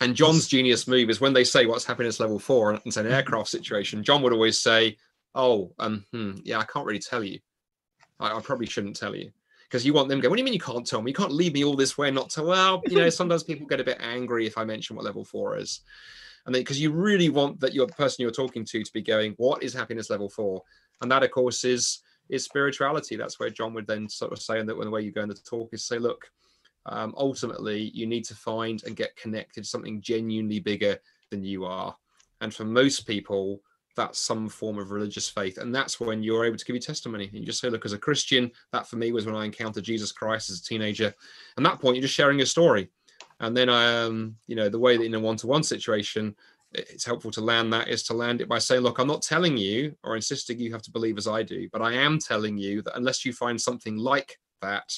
And John's genius move is when they say what's happiness level four and it's an aircraft situation, John would always say, Oh, um, hmm, yeah, I can't really tell you. I, I probably shouldn't tell you. Because you want them to go, what do you mean you can't tell me? You can't leave me all this way and not tell. Well, you know, sometimes people get a bit angry if I mention what level four is. And because you really want that your person you're talking to to be going, what is happiness level four? And that, of course, is is spirituality. That's where John would then sort of say, and that when the way you go in the talk is say, look, um, ultimately you need to find and get connected to something genuinely bigger than you are. And for most people, that's some form of religious faith. And that's when you're able to give your testimony. And you just say, look, as a Christian, that for me was when I encountered Jesus Christ as a teenager. And that point, you're just sharing your story. And then, I um, you know, the way that in a one to one situation, it's helpful to land that is to land it by saying, look, I'm not telling you or insisting you have to believe as I do, but I am telling you that unless you find something like that,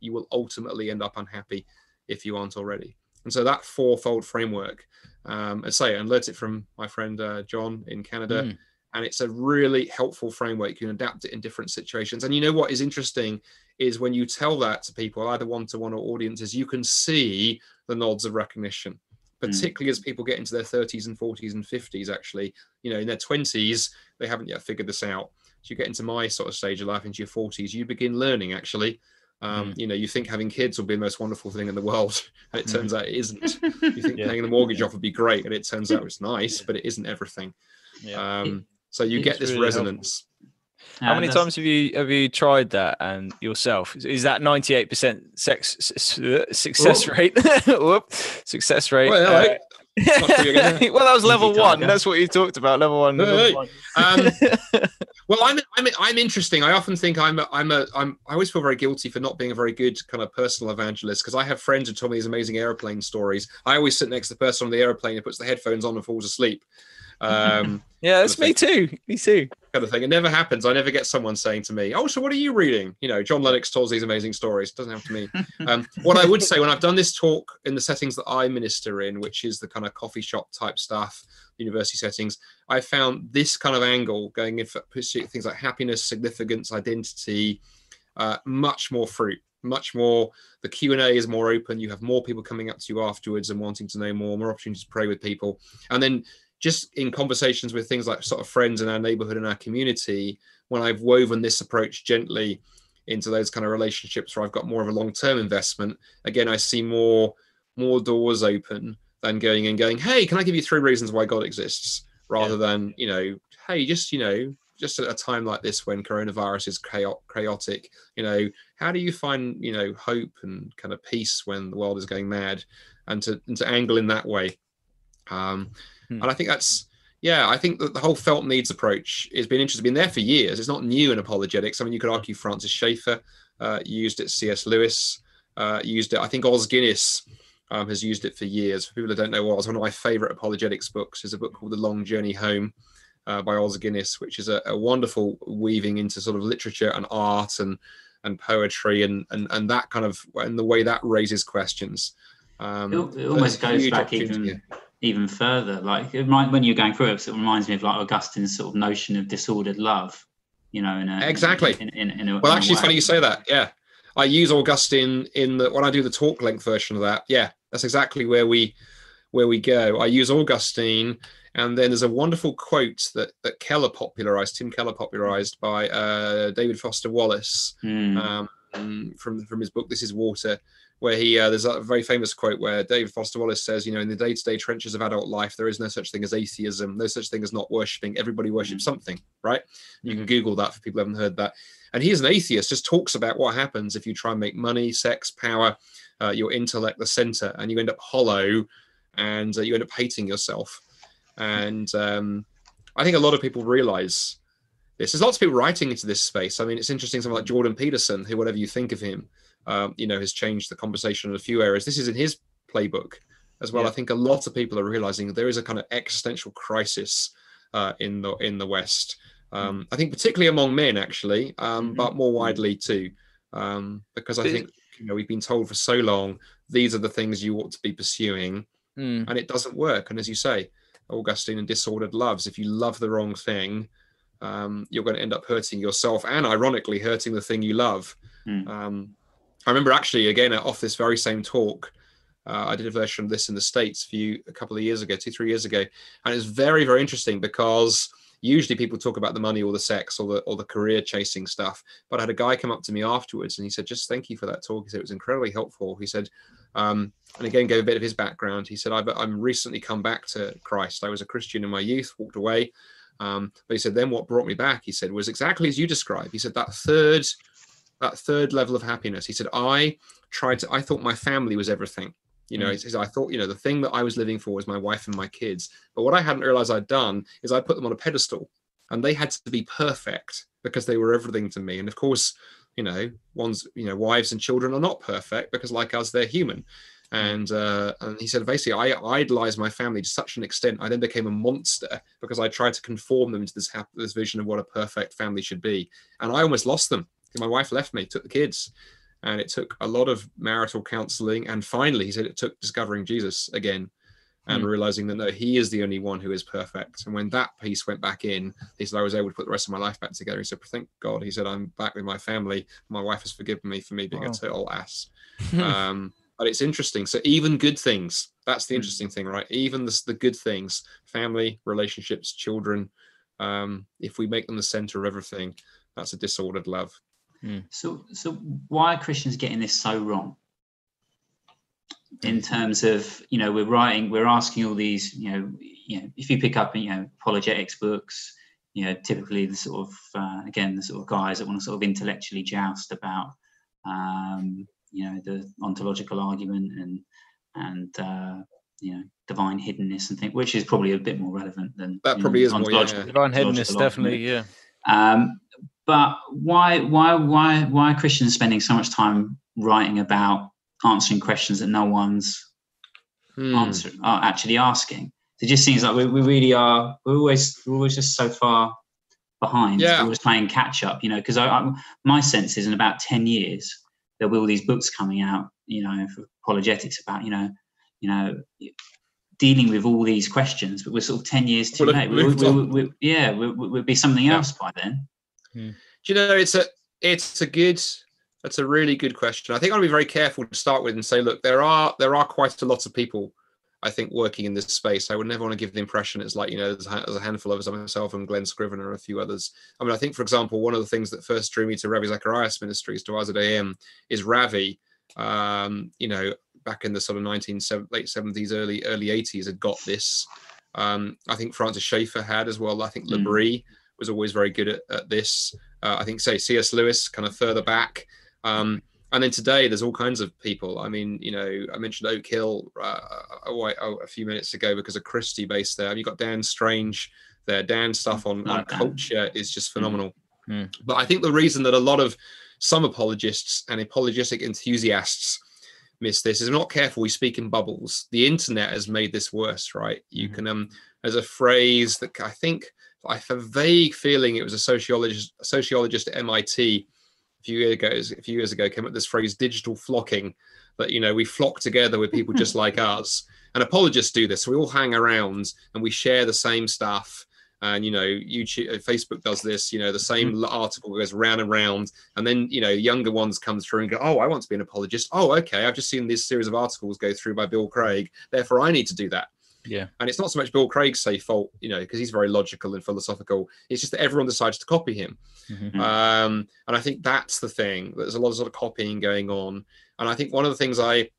you will ultimately end up unhappy if you aren't already. And so that fourfold framework, um, I say, I learned it from my friend uh, John in Canada. Mm. And it's a really helpful framework. You can adapt it in different situations. And you know what is interesting is when you tell that to people, either one to one or audiences, you can see the nods of recognition, hmm. particularly mm. as people get into their 30s and 40s and 50s. Actually, you know, in their 20s, they haven't yet figured this out. So you get into my sort of stage of life, into your 40s, you begin learning actually um, mm. You know, you think having kids will be the most wonderful thing in the world, <laughs> and it turns mm. out it isn't. <laughs> You think yeah. paying the mortgage off would be great, and it turns out it's <laughs> nice, but it isn't everything. Yeah. Um, so you get this really resonance. How many times have you have you tried that and yourself? Is that ninety eight percent sex <laughs> success rate? success rate. Well, uh, <laughs> well, that was level one. That's what you talked about. Level one. Level one. Um, <laughs> well, I'm, I'm I'm interesting. I often think I'm a, I'm a I'm I always feel very guilty for not being a very good kind of personal evangelist because I have friends who tell me these amazing airplane stories. I always sit next to the person on the airplane who puts the headphones on and falls asleep. Um, <laughs> yeah, that's me too. Me too. Kind of thing. It never happens. I never get someone saying to me, "Oh, so what are you reading?" You know, John Lennox tells these amazing stories. It doesn't have to me. <laughs> Um, what I would say when I've done this talk in the settings that I minister in, which is the kind of coffee shop type stuff, university settings, I found this kind of angle going in for things like happiness, significance, identity, uh, much more fruit much more the q&a is more open you have more people coming up to you afterwards and wanting to know more more opportunities to pray with people and then just in conversations with things like sort of friends in our neighborhood and our community, when I've woven this approach gently into those kind of relationships where I've got more of a long-term investment, again, I see more more doors open than going and going, hey, can I give you three reasons why God exists? Rather yeah. than, you know, hey, just, you know, just at a time like this when coronavirus is chaotic, you know, how do you find, you know, hope and kind of peace when the world is going mad? And to, and to angle in that way. Um, Hmm. And I think that's yeah, I think that the whole felt needs approach has been interesting. Been there for years. It's not new in apologetics. I mean, you could argue Francis Schaeffer uh, used it. C.S. Lewis uh, used it. I think Os Guinness um, has used it for years. For people that don't know what, one of my favorite apologetics books is a book called The Long Journey Home uh, by Os Guinness, which is a, a, wonderful weaving into sort of literature and art and and poetry and and and that kind of and the way that raises questions. Um, it, it almost goes back even even further. Like it might, when you're going through it, it reminds me of like Augustine's sort of notion of disordered love. You know, in a, exactly. In, in, in a, well, actually, it's funny you say that. Yeah, I use Augustine in the when I do the talk length version of that. Yeah, that's exactly where we where we go. I use Augustine, and then there's a wonderful quote that that Keller popularized, Tim Keller popularized by uh, David Foster Wallace mm. um, from from his book This Is Water where he uh, there's a very famous quote where David Foster Wallace says, you know, in the day-to-day trenches of adult life, there is no such thing as atheism, no such thing as not worshiping. Everybody worships mm. something, right? You can Google that for people who haven't heard that. And he, as an atheist, just talks about what happens if you try and make money, sex, power, uh, your intellect the center, and you end up hollow, and uh, you end up hating yourself. And um, I think a lot of people realize this. There's lots of people writing into this space. I mean, it's interesting. Someone like Jordan Peterson, who, whatever you think of him, um, you know, has changed the conversation in a few areas. This is in his playbook as well. Yeah. I think a lot of people are realizing there is a kind of existential crisis uh, in the in the West. Um, mm. I think particularly among men, actually, um, mm-hmm. but more mm. widely too, um, because I think you know we've been told for so long these are the things you ought to be pursuing, mm. and it doesn't work. And as you say, Augustine and disordered loves. If you love the wrong thing, um, you're going to end up hurting yourself and, ironically, hurting the thing you love. Mm. Um, I remember actually again off this very same talk. Uh, I did a version of this in the States for you a couple of years ago, two, three years ago. And it's very, very interesting because usually people talk about the money or the sex or the or the career chasing stuff. But I had a guy come up to me afterwards and he said, just thank you for that talk. He said it was incredibly helpful. He said, um, and again gave a bit of his background. He said, I've, I'm recently come back to Christ. I was a Christian in my youth, walked away. Um, but he said, then what brought me back, he said, was exactly as you described. He said, that third that third level of happiness. He said, I tried to, I thought my family was everything. You know, Mm. I thought, you know, the thing that I was living for was my wife and my kids. But what I hadn't realized I'd done is I put them on a pedestal and they had to be perfect because they were everything to me. And of course, you know, one's, you know, wives and children are not perfect because like us, they're human. And uh, and he said basically, I idolized my family to such an extent, I then became a monster because I tried to conform them into this this vision of what a perfect family should be, and I almost lost them. My wife left me, took the kids, and it took a lot of marital counseling. And finally, he said it took discovering Jesus again, and Hmm. realizing that no, he is the only one who is perfect. And when that piece went back in, he said I was able to put the rest of my life back together. He said, thank God. He said I'm back with my family. My wife has forgiven me for me being Wow. a total ass <laughs> um, but it's interesting. So even good things, that's the Mm. interesting thing, right? Even the, the good things, family, relationships, children, um, if we make them the center of everything, that's a disordered love. So, so why are Christians getting this so wrong? In terms of, you know, we're writing, we're asking all these, you know, you know, if you pick up, you know, apologetics books, you know, typically the sort of, uh, again, the sort of guys that want to sort of intellectually joust about, um, you know, the ontological argument and and uh, you know, divine hiddenness and things, which is probably a bit more relevant than That probably know, is more, yeah. ontological- Divine hiddenness, definitely, argument. yeah. Um, but why, why, why, why are Christians spending so much time writing about answering questions that no one's Hmm. answer, are actually asking? It just seems like we, we really are. We're always, we're always just so far behind. Yeah. We're always playing catch up, you know. Because I, I, my sense is in about ten years there'll be all these books coming out, you know, for apologetics about, you know, you know, dealing with all these questions. But we're sort of ten years too We'll late. We, moved we, on. we, we, yeah, we, we, we'll be something Yeah. else by then. Do you know it's a it's a good that's a really good question. I think I'll be very careful to start with and say, look, there are there are quite a lot of people I think working in this space. I would never want to give the impression it's like you know there's a, there's a handful of us, myself and Glen Scrivener and a few others. I mean, I think for example, one of the things that first drew me to Ravi Zacharias Ministries to RZIM is Ravi. Um, you know, back in the sort of 19 late 70s, early early 80s, had got this. Um, I think Francis Schaeffer had as well. I think Mm. L'Abri was always very good at, at this. Uh, I think, say, C.S. Lewis, kind of further back. Um, and then today, there's all kinds of people. I mean, you know, I mentioned Oak Hill uh, a, oh, few minutes ago because of Kristi based there. You've got Dan Strange there. Dan's stuff on, on culture is just phenomenal. Mm. But I think the reason that a lot of some apologists and apologetic enthusiasts miss this is not careful. We speak in bubbles. The internet has made this worse, right? You Mhm. can, um, there's a phrase that I think I have a vague feeling it was a sociologist, a sociologist at MIT a few years ago, a few years ago, came up with this phrase "digital flocking." That you know we flock together with people just like <laughs> us, and apologists do this. We all hang around and we share the same stuff. And you know, YouTube, uh, Facebook does this. You know, the same l- article goes round and round, and then you know, younger ones come through and go, "Oh, I want to be an apologist. Oh, okay, I've just seen this series of articles go through by Bill Craig. Therefore, I need to do that." Yeah. And it's not so much Bill Craig's say fault, you know, because he's very logical and philosophical. It's just that everyone decides to copy him. Mhm. Mm. Um, and I think that's the thing. There's a lot of sort of copying going on. And I think one of the things I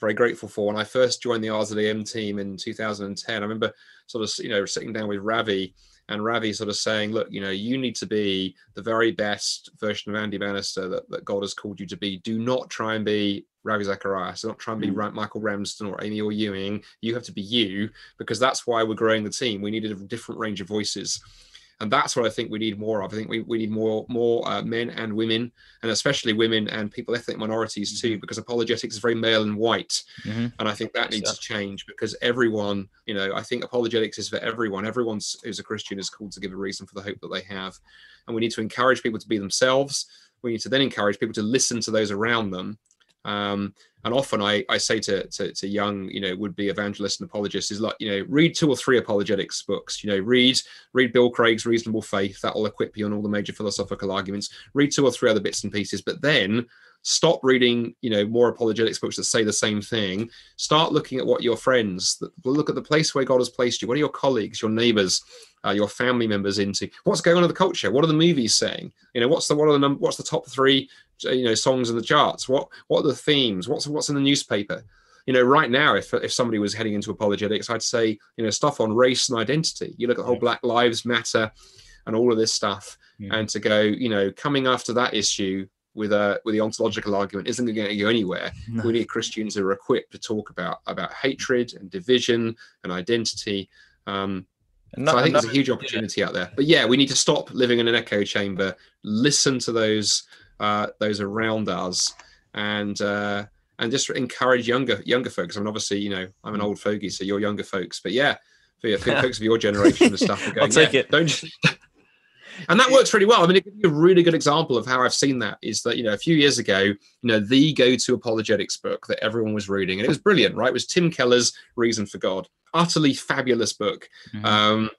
very grateful for when I first joined the RZIM team in 2010, I remember sort of you know sitting down with Ravi and Ravi sort of saying, look, you know, you need to be the very best version of Andy Bannister that, that God has called you to be. Do not try and be Ravi Zacharias. Do not try and be Mm. Michael Ramsden or Amy Orr-Ewing. You have to be you because that's why we're growing the team. We needed a different range of voices. And that's what I think we need more of. I think we, we need more more uh, men and women, and especially women and people ethnic minorities too, because apologetics is very male and white. Mhm. And I think that needs sir. to change because everyone, you know, I think apologetics is for everyone. Everyone who's a Christian is called to give a reason for the hope that they have. And we need to encourage people to be themselves. We need to then encourage people to listen to those around them. Um, and often I, I say to, to, to young, you know, would be evangelists and apologists is like, you know, read two or three apologetics books, you know, read, read Bill Craig's Reasonable Faith. That will equip you on all the major philosophical arguments. Read two or three other bits and pieces, but then stop reading, you know, more apologetics books that say the same thing. Start looking at what your friends, look at the place where God has placed you. What are your colleagues, your neighbors, uh, your family members into? What's going on in the culture? What are the movies saying? You know, what's the what are the num- what's the top three, uh, you know, songs in the charts? What what are the themes? What's what's in the newspaper? You know, right now, if if somebody was heading into apologetics, I'd say, you know, stuff on race and identity. You look at the whole Yeah. Black Lives Matter and all of this stuff, Mhm. and to go, you know, coming after that issue with uh, with the ontological argument isn't going to get you anywhere. No. We need Christians who are equipped to talk about about hatred and division and identity. Um, And so I think there's a huge yeah. opportunity out there. But yeah, we need to stop living in an echo chamber, listen to those uh, those around us, and uh, and just encourage younger younger folks. I mean, obviously, you know, I'm an Mm. old fogey, so you're younger folks. But yeah, for, your, for <laughs> folks of your generation and stuff, are I'll take yeah, it. Don't. And that works really well. I mean, it gives you a really good example of how I've seen that is that, you know, a few years ago, you know, the go to apologetics book that everyone was reading, and it was brilliant, right? It was Tim Keller's Reason for God. Utterly fabulous book. Mhm. Um,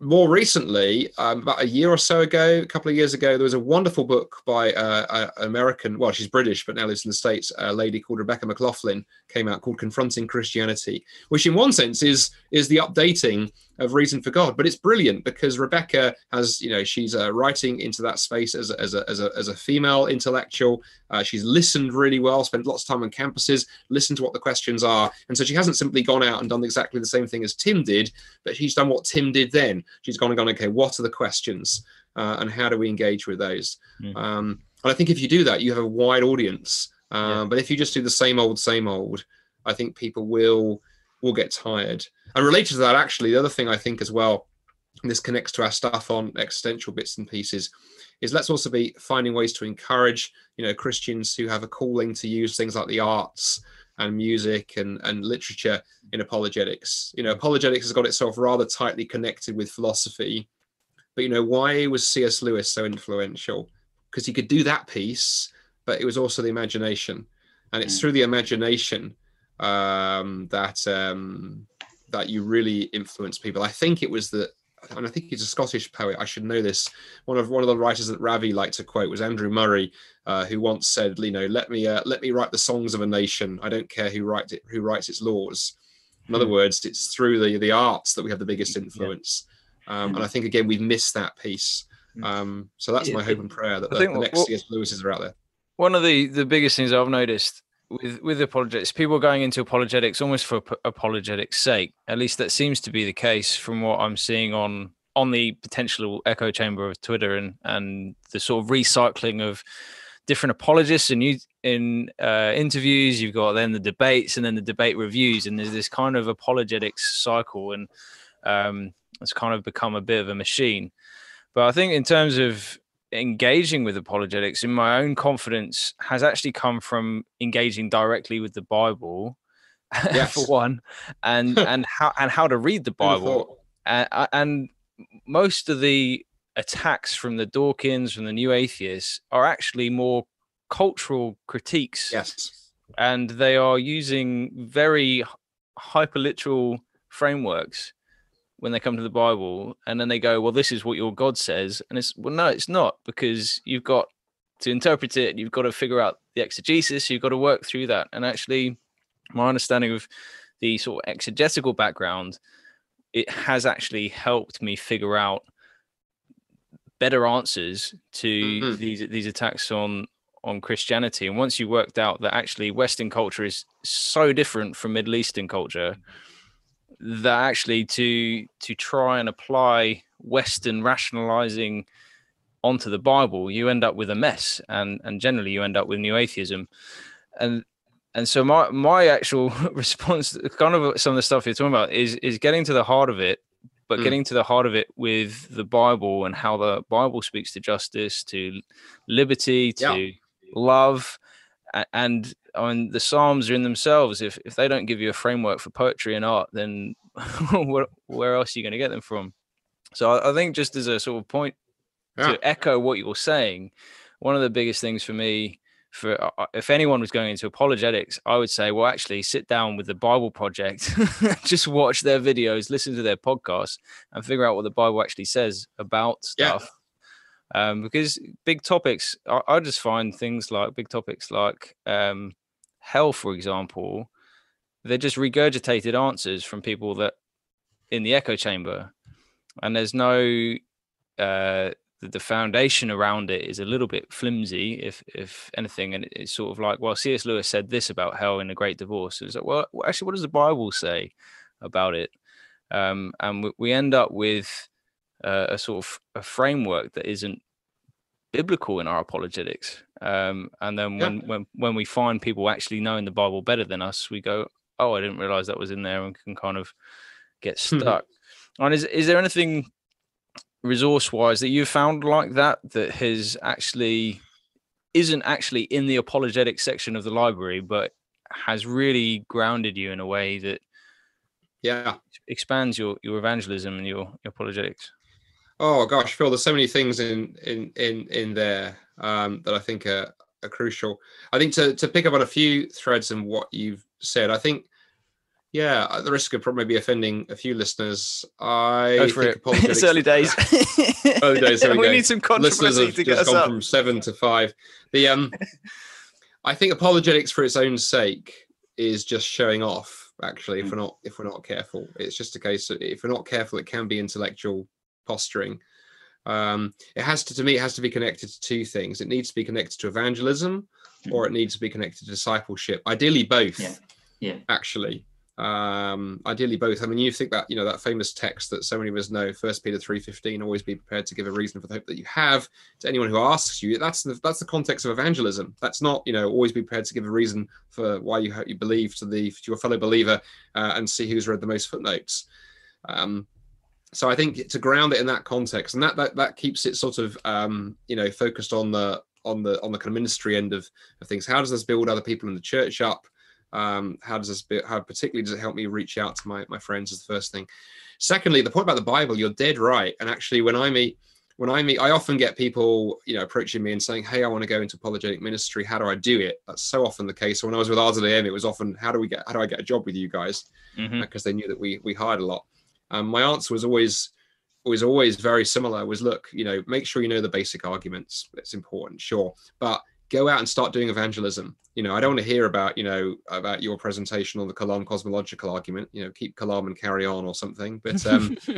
more recently, um, about a year or so ago, a couple of years ago, there was a wonderful book by uh, an American, well, she's British, but now lives in the States, a lady called Rebecca McLaughlin, came out called Confronting Christianity, which in one sense is is the updating of Reason for God. But it's brilliant because Rebecca has, you know, she's uh, writing into that space as a, as a, as a, as a female intellectual. Uh, she's listened really well, spent lots of time on campuses, listened to what the questions are. And so she hasn't simply gone out and done exactly the same thing as Tim did, but she's done what Tim did then. She's gone and gone, okay, what are the questions? Uh, and how do we engage with those? Mm. Um, and I think if you do that, you have a wide audience. Um, Yeah. But if you just do the same old, same old, I think people will will get tired. And related to that, actually, the other thing I think as well, and this connects to our stuff on existential bits and pieces, is let's also be finding ways to encourage, you know, Christians who have a calling to use things like the arts and music and, and literature in apologetics. You know, apologetics has got itself rather tightly connected with philosophy. But you know, why was C.S. Lewis so influential? Because he could do that piece, but it was also the imagination. And it's Mm. through the imagination um, that um, that you really influence people. I think it was the, and I think he's a Scottish poet. I should know this. One of one of the writers that Ravi liked to quote was Andrew Murray, uh, who once said, "You know, let me uh, let me write the songs of a nation. I don't care who writes it, who writes its laws." In other Hmm. words, it's through the the arts that we have the biggest influence. Um, and I think again we've missed that piece. Hmm. Um, so that's my hope and prayer that the, the next what- C.S. Lewis's are out there. one of the the biggest things I've noticed with with apologetics, people going into apologetics almost for ap- apologetics' sake. At least that seems to be the case from what I'm seeing on on the potential echo chamber of Twitter and and the sort of recycling of different apologists and you in uh, interviews. You've got then the debates and then the debate reviews, and there's this kind of apologetics cycle, and um, it's kind of become a bit of a machine. But I think in terms of engaging with apologetics in my own confidence has actually come from engaging directly with the bible <laughs> Yes. for one and <laughs> and how and how to read the bible and, and most of the attacks from the dawkins from the new atheists are actually more cultural critiques Yes. and they are using very hyperliteral frameworks when they come to the Bible, and then they go, "Well, this is what your God says," and it's well, no, it's not because you've got to interpret it. You've got to figure out the exegesis. You've got to work through that. And actually, my understanding of the sort of exegetical background, it has actually helped me figure out better answers to Mhm. these these attacks on on Christianity. And once you worked out that actually Western culture is so different from Middle Eastern culture, that actually to to try and apply Western rationalizing onto the Bible, you end up with a mess, and and generally you end up with new atheism, and and so my my actual <laughs> response, kind of some of the stuff you're talking about, is is getting to the heart of it, but Mm. getting to the heart of it with the Bible and how the Bible speaks to justice, to liberty, Yeah. to love, a- and I mean the Psalms are in themselves. If if they don't give you a framework for poetry and art, then <laughs> where, else are you going to get them from? So I, think just as a sort of point Yeah. to echo what you're saying, one of the biggest things for me, for uh, uh, if anyone was going into apologetics, I would say, well, actually, sit down with the Bible Project, <laughs> just watch their videos, listen to their podcasts, and figure out what the Bible actually says about Yeah. Um, because big topics, I, I just find things like big topics like um, hell, for example, they're just regurgitated answers from people that in the echo chamber, and there's no uh, the, foundation around it is a little bit flimsy, if if anything, and it's sort of like, well, C.S. Lewis said this about hell in The Great Divorce. It's like, well, actually, what does the Bible say about it? Um, and we, we end up with uh, a sort of a framework that isn't biblical in our apologetics, Um, and then when, yeah. when when we find people actually knowing the Bible better than us, we go, "Oh, I didn't realize that was in there," and can kind of get stuck. and is is there anything resource wise that you've found like that that has actually isn't actually in the apologetic section of the library, but has really grounded you in a way that yeah expands your your evangelism and your, your apologetics oh gosh phil there's so many things in in in in there um, that i think are, are crucial i think to to pick up on a few threads in what you've said i think yeah, at the risk of probably offending a few listeners, I Go for it. <laughs> it's early days. <laughs> early days. we, <laughs> we need some controversy listeners have to just gone up. from seven to five. The um, I think apologetics for its own sake is just showing off actually if mm. we're not if we're not careful it's just a case of if we're not careful it can be intellectual posturing. Um it has to to me it has to be connected to two things. It needs to be connected to evangelism mm. or it needs to be connected to discipleship. Ideally both yeah, yeah. actually. Um ideally both. I mean you think that you know that famous text that so many of us know first peter 3.15 always be prepared to give a reason for the hope that you have. To anyone who asks you that's the that's the context of evangelism. That's not you know always be prepared to give a reason for why you you believe to the to your fellow believer uh, and see who's read the most footnotes. Um so i think to ground it in that context and that that, that keeps it sort of um you know focused on the on the on the kind of ministry end of, of things. How does this build other people in the church up? Um, how does this be, how particularly does it help me reach out to my, my friends is the first thing. Secondly the point about the bible you're dead right. And actually when i meet when i meet i often get people you know approaching me and saying hey i want to go into apologetic ministry. How do i do it? That's so often the case. So when i was with RZIM, it was often how do we get how do i get a job with you guys? Because mm-hmm. uh, they knew that we we hired a lot um, my answer was always was always very similar was look you know make sure you know the basic arguments it's important sure but go out and start doing evangelism. You know, I don't want to hear about, you know, about your presentation on the Kalam cosmological argument, you know, keep Kalam and carry on or something. But um, <laughs>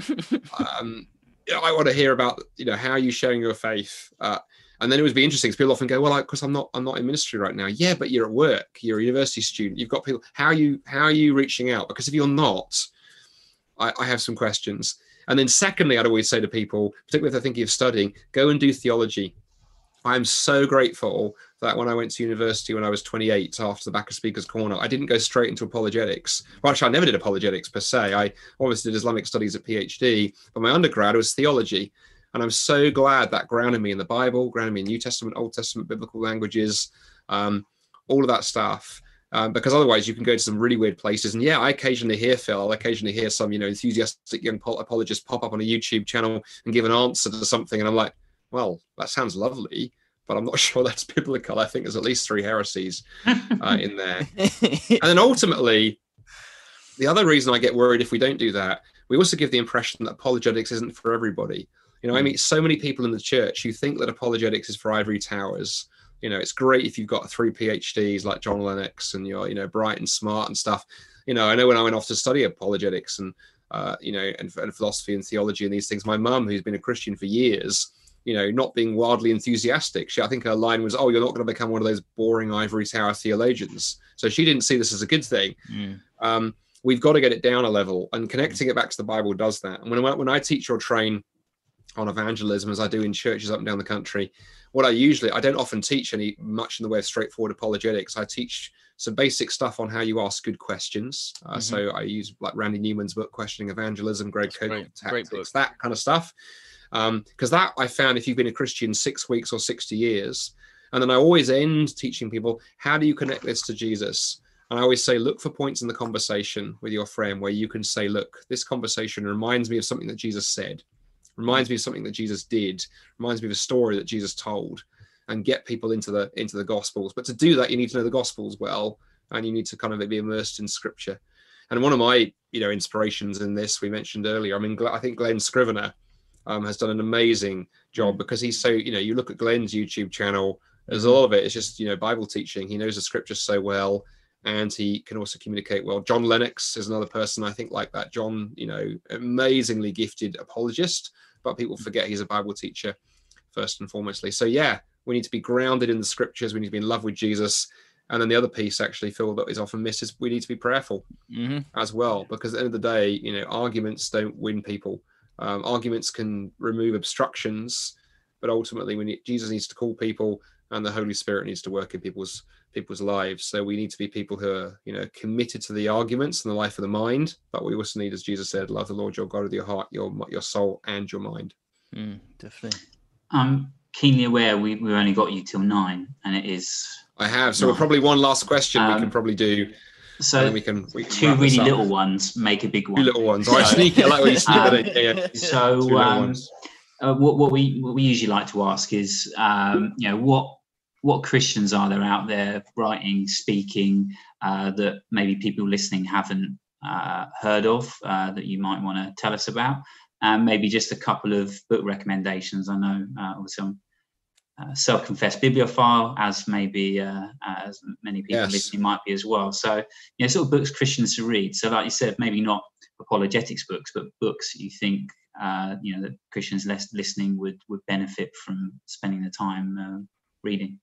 um, you know, I want to hear about, you know, how are you showing your faith? Uh, and then it would be interesting because people often go, well, because I'm not, I'm not in ministry right now. Yeah, but you're at work. You're a university student. You've got people. How are you, how are you reaching out? Because if you're not, I, I have some questions. And then secondly, I'd always say to people, particularly if they're thinking of studying, go and do theology I'm so grateful that when I went to university when I was 28 after the back of Speaker's Corner, I didn't go straight into apologetics. Well, actually, I never did apologetics per se. I obviously did Islamic studies at PhD, but my undergrad was theology. And I'm so glad that grounded me in the Bible, grounded me in New Testament, Old Testament, biblical languages, um, all of that stuff. Um, because otherwise you can go to some really weird places. And yeah, I occasionally hear Phil, I occasionally hear some, you know, enthusiastic young apologist pop up on a YouTube channel and give an answer to something. And I'm like, well, that sounds lovely, but I'm not <laughs> sure that's biblical. I think there's at least three heresies uh, <laughs> in there. and then ultimately, the other reason I get worried if we don't do that, we also give the impression that apologetics isn't for everybody. You know, I hmm. meet so many people in the church who think that apologetics is for ivory towers. You know, it's great if you've got three PhDs like John Lennox and you're, you know, bright and smart and stuff. You know, I know when I went off to study apologetics and, uh, you know, and, and philosophy and theology and these things, my mum, who's been a Christian for years, you know, not being wildly enthusiastic. She, I think her line was, "Oh, you're not going to become one of those boring ivory tower theologians." So she didn't see this as a good thing. Mm. Um, we've got to get it down a level, and connecting it back to the Bible does that. And when I, when I teach or train on evangelism, as I do in churches up and down the country, what I usually I don't often teach any much in the way of straightforward apologetics. I teach some basic stuff on how you ask good questions. Uh, mm-hmm. So I use like Randy Newman's book, Questioning Evangelism, Greg Koukl, tactics, that kind of stuff because um, that I found if you've been a Christian six weeks or 60 years, and then I always end teaching people, how do you connect this to Jesus? And I always say, look for points in the conversation with your friend where you can say, look, this conversation reminds me of something that Jesus said, reminds me of something that Jesus did, reminds me of a story that Jesus told, and get people into the into the Gospels. But to do that, you need to know the Gospels well, and you need to kind of be immersed in Scripture. And one of my, you know, inspirations in this we mentioned earlier. I mean, I think Glen Scrivener um, has done an amazing job mm. because he's so you know you look at Glen's YouTube channel. There's a mm-hmm. lot of it. It's just you know Bible teaching. He knows the scriptures so well, and he can also communicate well. John Lennox is another person I think like that. John, you know, amazingly gifted apologist, but people mm. forget he's a Bible teacher first and foremostly. So yeah, we need to be grounded in the scriptures. We need to be in love with Jesus. And then the other piece, actually, Phil, that is often missed is we need to be prayerful mm-hmm. as well, because at the end of the day, you know, arguments don't win people. Um, arguments can remove obstructions, but ultimately, when Jesus needs to call people and the Holy Spirit needs to work in people's people's lives. So we need to be people who are, you know, committed to the arguments and the life of the mind. But we also need, as Jesus said, love the Lord your God with your heart, your your soul, and your mind. Mm, definitely. I'm keenly aware we we only got you till nine, and it is. I have. So we're probably one last question we Um, can probably do. So and we can, we can two wrap really little ones make a big one. Two little ones. I sneak it. I like when you <laughs> sneak Um, it in. Yeah, yeah. So little um, uh, what, what we what we usually like to ask is, um, you know, what what Christians are there out there writing, speaking uh, that maybe people listening haven't uh, heard of uh, that you might want to tell us about, and maybe just a couple of book recommendations. I know, uh, obviously, I'm uh, self-confessed bibliophile, as maybe uh, as many people Yes. listening might be as well. So, you know, sort of books Christians to read. So, like you said, maybe not apologetics books, but books you think uh, you know that Christians less listening would would benefit from spending the time uh, reading.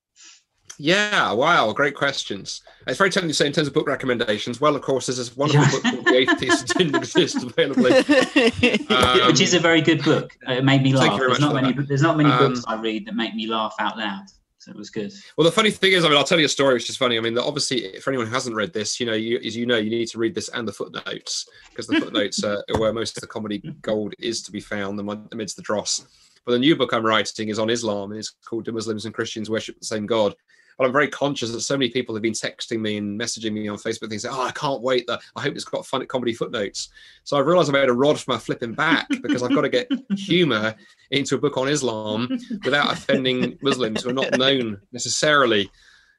Yeah, wow, great questions. It's very tempting to say in terms of book recommendations. Well, of course, there's this wonderful book called The Atheist Didn't Exist available. Um, <laughs> Which is a very good book. Uh, It made me thank you laugh. very There's much not many. There's not many Um, books I read that make me laugh out loud. So it was good. Well, the funny thing is, I mean, I'll tell you a story which is funny. I mean, that obviously, for anyone who hasn't read this, you know, you, as you know, you need to read this and the footnotes because the <laughs> footnotes are where most of the comedy gold is to be found amidst the dross. But the new book I'm writing is on Islam, and it's called "Do Muslims and Christians Worship the Same God?" But I'm very conscious that so many people have been texting me and messaging me on Facebook, things "Oh, I can't wait! That I hope it's got fun comedy footnotes." So I've realised I made a rod for my flipping back <laughs> because I've got to get humour into a book on Islam without offending Muslims who are not known necessarily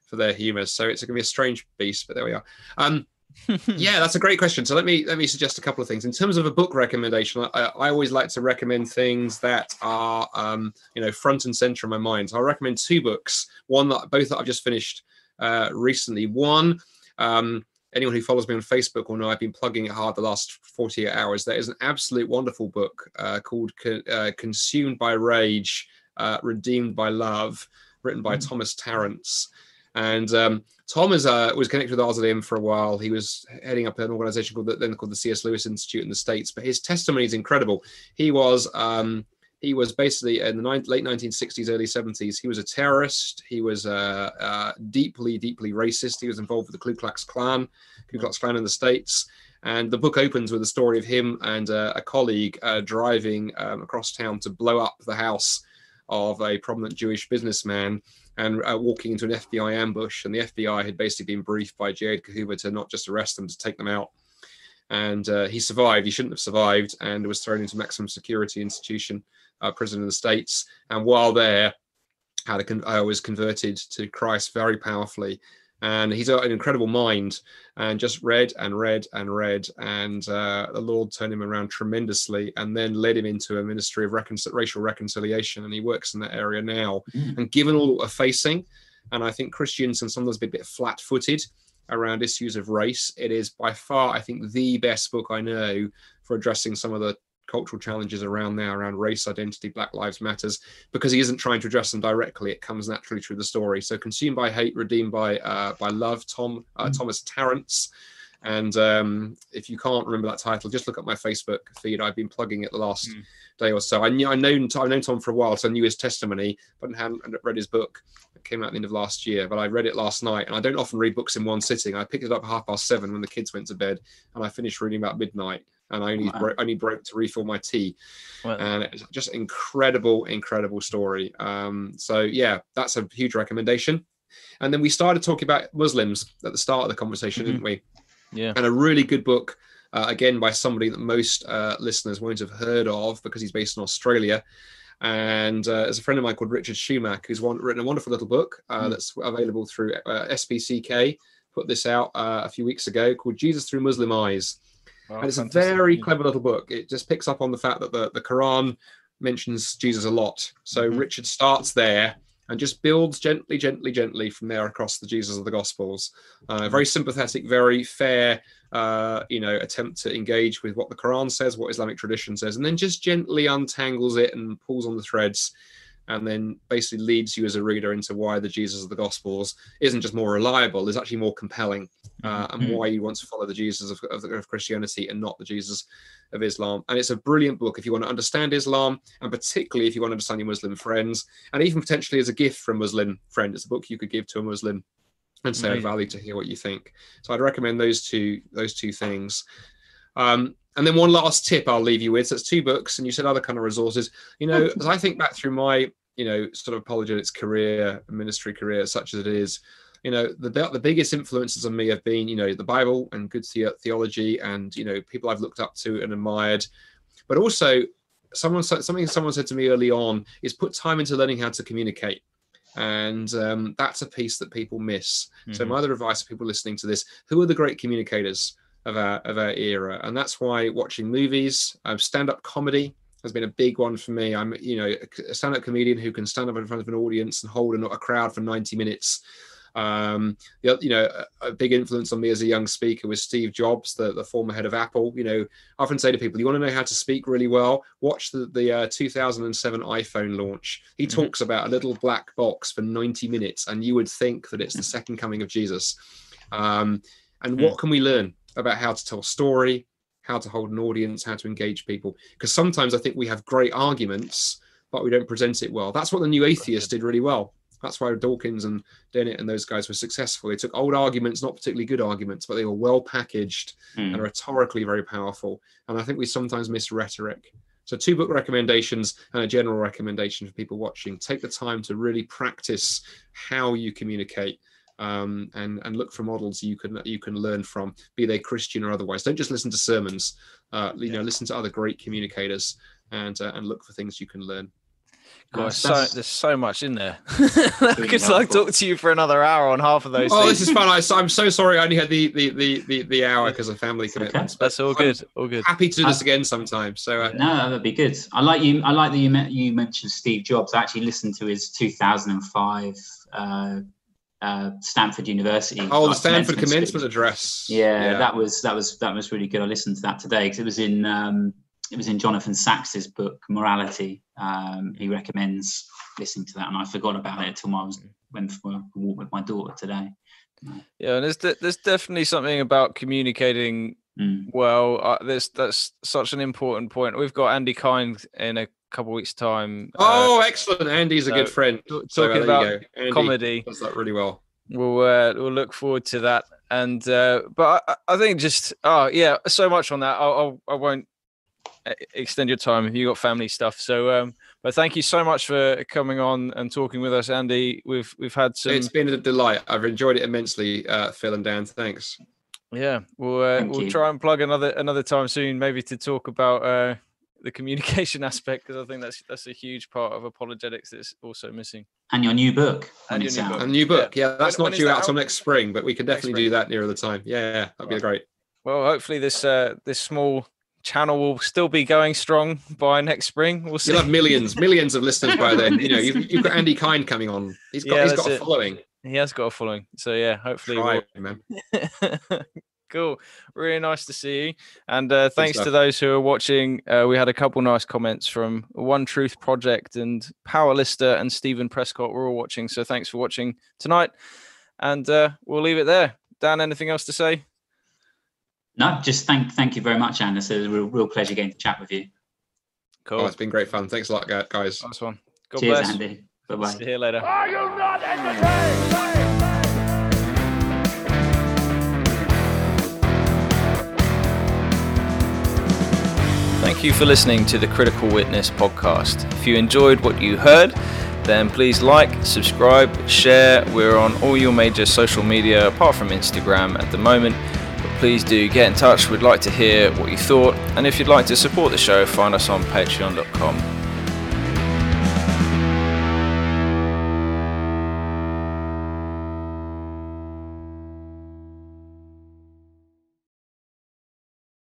for their humour. So it's going to be a strange beast, but there we are. Um, <laughs> yeah, that's a great question. So let me let me suggest a couple of things in terms of a book recommendation. I, I always like to recommend things that are um, you know front and center in my mind. So I'll recommend two books. One that both that I've just finished uh, recently. One. Um, Anyone who follows me on Facebook will know I've been plugging it hard the last 48 hours. There is an absolute wonderful book uh, called Co- uh, Consumed by Rage, uh, Redeemed by Love, written by Thomas Tarrant. And um, Tom is, uh, was connected with RZIM for a while. He was heading up an organization called the, then called the C.S. Lewis Institute in the States. But his testimony is incredible. He was um, he was basically in the nine, late 1960s, early 70s. He was a terrorist. He was uh, uh, deeply, deeply racist. He was involved with the Ku Klux Klan, Ku Klux Klan in the States. And the book opens with a story of him and uh, a colleague uh, driving um, across town to blow up the house of a prominent Jewish businessman and uh, walking into an FBI ambush. And the FBI had basically been briefed by J. Edgar Hoover to not just arrest them, to take them out. And uh, he survived. He shouldn't have survived and was thrown into maximum security institution, uh, prison in the States. And while there, had a con- uh, was converted to Christ very powerfully. And he's got an incredible mind and just read and read and read. And uh, the Lord turned him around tremendously and then led him into a ministry of recon- racial reconciliation. And he works in that area now. Mm. And given all that we're facing, and I think Christians can sometimes be a bit flat footed around issues of race, it is by far, I think, the best book I know for addressing some of the cultural challenges around there, around race identity black lives matters because he isn't trying to address them directly. It comes naturally through the story. So consumed by hate redeemed by uh, by love tom uh, Mm. thomas tarrants and um, if you can't remember that title just look up my facebook feed. I've been plugging it the last Mm. day or so. I knew i known i've known tom for a while so i knew his testimony but hadn't read his book. It came out at the end of last year but i read it last night and i don't often read books in one sitting. I picked it up at half past seven when the kids went to bed and i finished reading about midnight and I only Wow. broke, only broke to refill my tea, Well, and it's just incredible, incredible story. Um, so yeah, that's a huge recommendation. And then we started talking about Muslims at the start of the conversation, didn't we? yeah. And a really good book, uh, again by somebody that most uh, listeners won't have heard of because he's based in Australia. And uh, there's a friend of mine called Richard Shumack who's one, written a wonderful little book uh, Mm. that's available through uh, SPCK. Put this out uh, a few weeks ago called Jesus Through Muslim Eyes And it's a very clever little book. It just picks up on the fact that the, the Quran mentions Jesus a lot. So Mhm. Richard starts there and just builds gently, gently, gently from there across the Jesus of the Gospels. Uh, very sympathetic, very fair, uh, you know, attempt to engage with what the Quran says, what Islamic tradition says, and then just gently untangles it and pulls on the threads. And then basically leads you as a reader into why the Jesus of the Gospels isn't just more reliable, is actually more compelling. uh, and Mhm. why you want to follow the Jesus of, of, of Christianity and not the Jesus of Islam. And it's a brilliant book if you want to understand Islam, and particularly if you want to understand your Muslim friends, and even potentially as a gift for a Muslim friend. It's a book you could give to a Muslim and say Amazing. value to hear what you think. So I'd recommend those two those two things. Um, and then one last tip I'll leave you with. So it's two books, and you said other kind of resources. You know, <laughs> as I think back through my you know sort of apologetics career, ministry career, such as it is, you know, the the biggest influences on me have been you know the Bible and good the- theology, and you know people I've looked up to and admired, but also someone something someone said to me early on is put time into learning how to communicate. And um, that's a piece that people miss. So Mhm. my other advice to people listening to this: who are the great communicators of our of our era? And that's why watching movies, um, stand-up comedy has been a big one for me. I'm you know a stand-up comedian who can stand up in front of an audience and hold a, a crowd for 90 minutes. Um, you know, a, a big influence on me as a young speaker was Steve Jobs, the, the former head of Apple. You know, I often say to people, you want to know how to speak really well? Watch the, the uh, 2007 iPhone launch. He Mhm. talks about a little black box for 90 minutes, and you would think that it's the <laughs> second coming of Jesus. Um, and what can we learn about how to tell a story, how to hold an audience, how to engage people? Because sometimes I think we have great arguments, but we don't present it well. That's what the new atheists did really well. That's why Dawkins and Dennett and those guys were successful. They took old arguments, not particularly good arguments, but they were well packaged Mm. and rhetorically very powerful. And I think we sometimes miss rhetoric. So, two book recommendations and a general recommendation for people watching. Take the time to really practice how you communicate. Um, and and look for models you can you can learn from, be they Christian or otherwise. Don't just listen to sermons. Uh, you know, listen to other great communicators and uh, and look for things you can learn. God, so, there's so much in there. I could like talk to you for another hour on half of those Oh, things. this is fun. I, <laughs> I'm so sorry. I only had the the the the, the hour because of family It's okay. commitments. but That's all I'm good. All good. Happy to do this Uh, again sometime. So uh, No, that'd be good. I like you. I like that you met, you mentioned Steve Jobs. I actually listened to his 2005 uh, uh, Stanford University. oh, the Stanford speech. commencement address. Yeah, that was that was that was really good. I listened to that today because it was in um, it was in Jonathan Sacks's book Morality. Um, he recommends listening to that, and I forgot about it until I was went for a walk with my daughter today. Yeah, and there's de- there's definitely something about communicating Mm. well. Uh, there's that's such an important point. We've got Andy Kind in a couple weeks' time. uh, Oh, excellent. Andy's a good friend. t- So, uh, talking there about comedy. does that really well. We'll uh, we'll look forward to that. And uh, but I, I think just oh yeah, so much on that. I'll, I'll I won't e- extend your time if you got family stuff. So um, but thank you so much for coming on and talking with us, Andy. We've we've had some It's been a delight. I've enjoyed it immensely, uh, Phil and Dan. Thanks. yeah. We'll uh, we'll you. try and plug another another time soon, maybe to talk about uh, the communication <laughs> aspect because I think that's that's a huge part of apologetics that's also missing. And your new book. And your it's new out. book. A new book. Yeah, that's When- when not is due out till next spring, but we can definitely do that nearer the time. Yeah, yeah, that'd be great. Well, hopefully this uh, this small channel will still be going strong by next spring. We'll see. You'll have millions, millions of listeners by then. You know, you've, <laughs> you've got Andy Kind coming on. He's got, Yeah, he's that's got a it. following. He has got a following. So yeah, hopefully. Try, man. we'll- <laughs> cool. Really nice to see you. And uh, thanks to those who are watching. Uh, we had a couple nice comments from One Truth Project and Powerlister and Stephen Prescott. We're all watching. So thanks for watching tonight. And uh, we'll leave it there. Dan, anything else to say? No, just thank thank you very much, Anna. It's a real, real pleasure getting to chat with you. Cool. Oh, it's been great fun. Thanks a lot, guys. nice one. God Cheers, bless. Andy. Bye bye. See you later. Are you not entertained? Thank you for listening to the Critical Witness podcast. If you enjoyed what you heard, then please like, subscribe, share. We're on all your major social media apart from Instagram at the moment. But please do get in touch. We'd like to hear what you thought. And if you'd like to support the show, find us on patreon.com